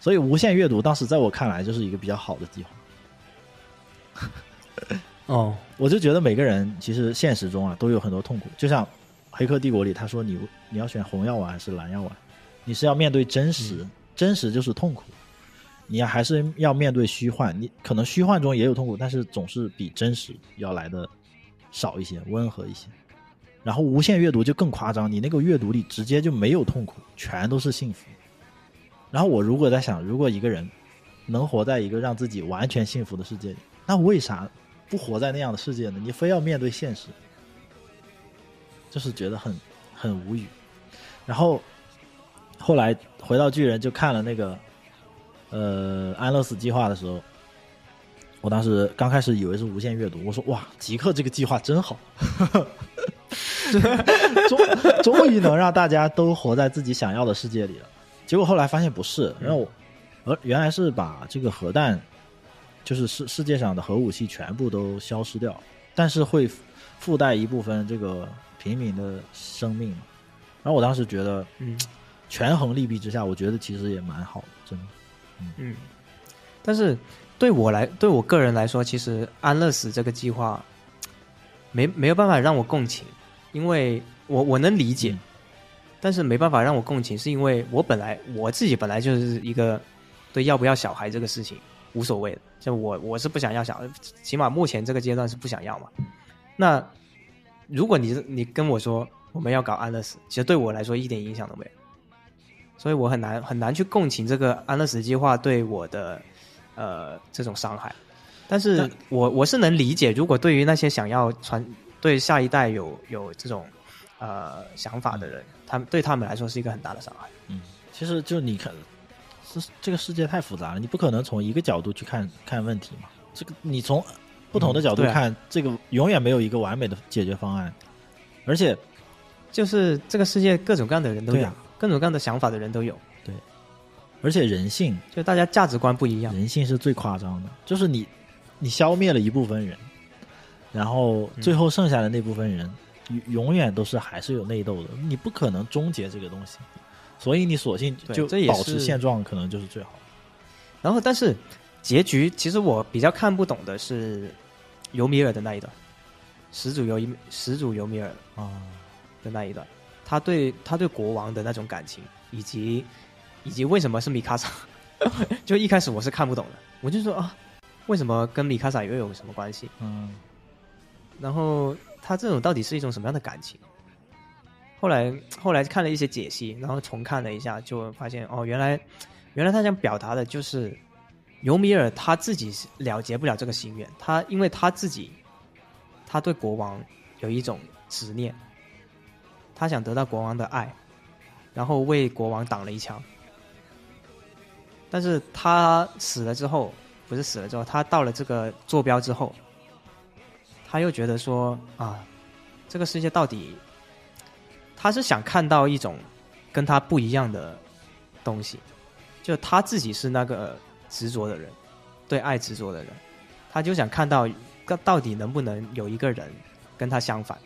所以无限阅读当时在我看来就是一个比较好的计划。哦，我就觉得每个人其实现实中啊都有很多痛苦，就像《黑客帝国》里他说你你要选红药丸还是蓝药丸，你是要面对真实，真实就是痛苦，你还是要面对虚幻，你可能虚幻中也有痛苦，但是总是比真实要来的少一些，温和一些。然后无限阅读就更夸张，你那个阅读里直接就没有痛苦，全都是幸福。然后我如果在想，如果一个人能活在一个让自己完全幸福的世界里，那为啥不活在那样的世界呢？你非要面对现实，就是觉得很很无语。然后后来回到巨人就看了那个呃安乐死计划的时候，我当时刚开始以为是无限阅读，我说哇，极客这个计划真好，终终于能让大家都活在自己想要的世界里了。结果后来发现不是，然后我而原来是把这个核弹，就是世世界上的核武器全部都消失掉，但是会附带一部分这个平民的生命。然后我当时觉得，嗯权衡利弊之下，我觉得其实也蛮好的，真的。嗯，但是对我来，对我个人来说，其实安乐死这个计划没没有办法让我共情，因为我我能理解，嗯但是没办法让我共情，是因为我本来我自己本来就是一个对要不要小孩这个事情无所谓的，就我我是不想要小孩，起码目前这个阶段是不想要嘛。那如果你你跟我说我们要搞安乐死，其实对我来说一点影响都没有。所以我很难很难去共情这个安乐死计划对我的呃这种伤害，但是我我是能理解，如果对于那些想要传对下一代有有这种呃想法的人，他们对他们来说是一个很大的伤害。嗯，其实就你看，是这个世界太复杂了，你不可能从一个角度去看看问题嘛。这个你从不同的角度嗯啊看，这个永远没有一个完美的解决方案。而且，就是这个世界各种各样的人都有，各种各样的想法的人都有，对而且人性，就大家价值观不一样。人性是最夸张的，就是你，你消灭了一部分人，然后嗯最后剩下的那部分人，永永远都是还是有内斗的，你不可能终结这个东西，所以你索性就这也保持是现状，可能就是最好。然后，但是结局其实我比较看不懂的是尤米尔的那一段，始祖尤始祖尤米尔啊，的那一段，他对他对国王的那种感情，以及以及为什么是米卡萨，就一开始我是看不懂的，我就说啊，为什么跟米卡萨又有什么关系？嗯，然后他这种到底是一种什么样的感情？后来后来看了一些解析，然后重看了一下，就发现哦，原来原来他想表达的就是尤米尔他自己了结不了这个心愿，他因为他自己他对国王有一种执念，他想得到国王的爱，然后为国王挡了一枪。但是他死了之后，不是死了之后，他到了这个坐标之后，他又觉得说啊，这个世界到底，他是想看到一种跟他不一样的东西，就他自己是那个执着的人，对爱执着的人，他就想看到到底能不能有一个人跟他相反，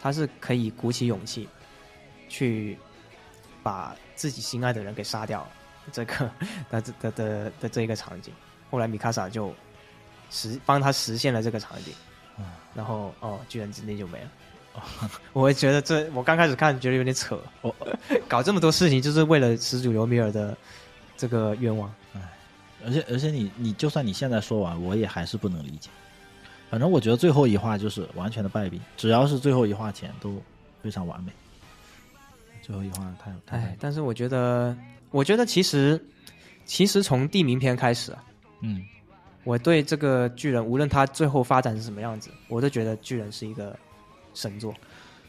他是可以鼓起勇气去把自己心爱的人给杀掉这个的的的的这一个场景。后来米卡萨就实帮他实现了这个场景，然后哦，巨人之力就没了。我会觉得这我刚开始看觉得有点扯，哦 搞这么多事情就是为了始祖尤米尔的这个愿望。哎而且而且你你就算你现在说完，我也还是不能理解。反正我觉得最后一话就是完全的败笔，只要是最后一话前都非常完美。最后一话太太哎，但是我觉得，我觉得其实其实从地名篇开始啊，嗯我对这个巨人，无论他最后发展是什么样子，我都觉得巨人是一个神作。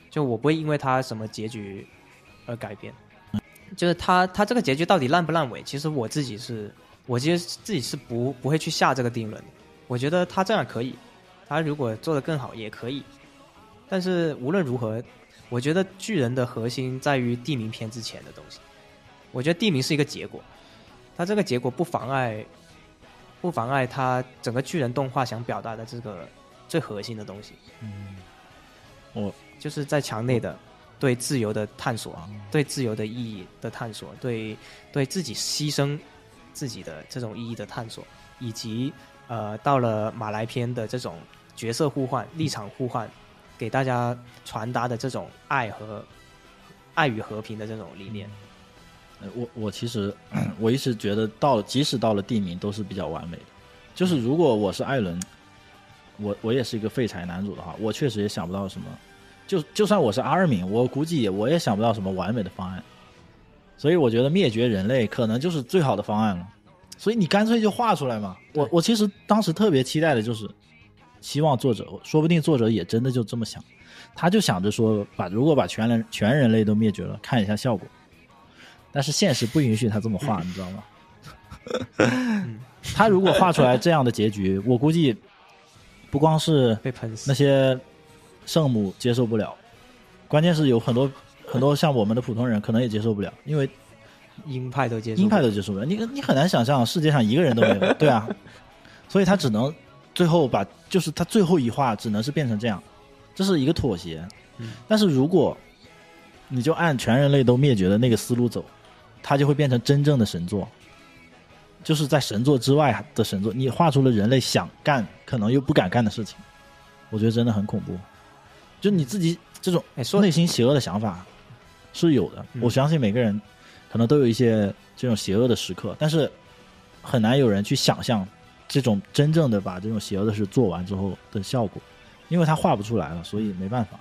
就我不会因为他什么结局而改变。就是他他这个结局到底烂不烂尾，其实我自己是，我其实自己是不不会去下这个定论的。我觉得他这样可以，他如果做得更好也可以。但是无论如何，我觉得巨人的核心在于地名篇之前的东西。我觉得地名是一个结果，它这个结果不妨碍不妨碍他整个巨人动画想表达的这个最核心的东西，嗯，我就是在墙内的对自由的探索，对自由的意义的探索，对对自己牺牲自己的这种意义的探索，以及呃到了马来篇的这种角色互换、立场互换，给大家传达的这种爱和爱与和平的这种理念。呃我我其实 我一直觉得到即使到了地名都是比较完美的。就是如果我是艾伦，我我也是一个废柴男主的话，我确实也想不到什么。就就算我是阿尔敏，我估计也我也想不到什么完美的方案。所以我觉得灭绝人类可能就是最好的方案了。所以你干脆就画出来嘛。我我其实当时特别期待的就是，希望作者说不定作者也真的就这么想，他就想着说把如果把全人全人类都灭绝了，看一下效果。但是现实不允许他这么画，你知道吗？他如果画出来这样的结局，我估计不光是被喷死那些圣母接受不了，关键是有很多很多像我们的普通人可能也接受不了，因为鹰派都接受，鹰派都接受不了。你你很难想象世界上一个人都没有，对啊，所以他只能最后把就是他最后一画只能是变成这样，这是一个妥协。嗯但是如果你就按全人类都灭绝的那个思路走，它就会变成真正的神作，就是在神作之外的神作。你画出了人类想干可能又不敢干的事情，我觉得真的很恐怖。就你自己这种内心邪恶的想法是有的，嗯我相信每个人可能都有一些这种邪恶的时刻，但是很难有人去想象这种真正的把这种邪恶的事做完之后的效果，因为他画不出来了，所以没办法。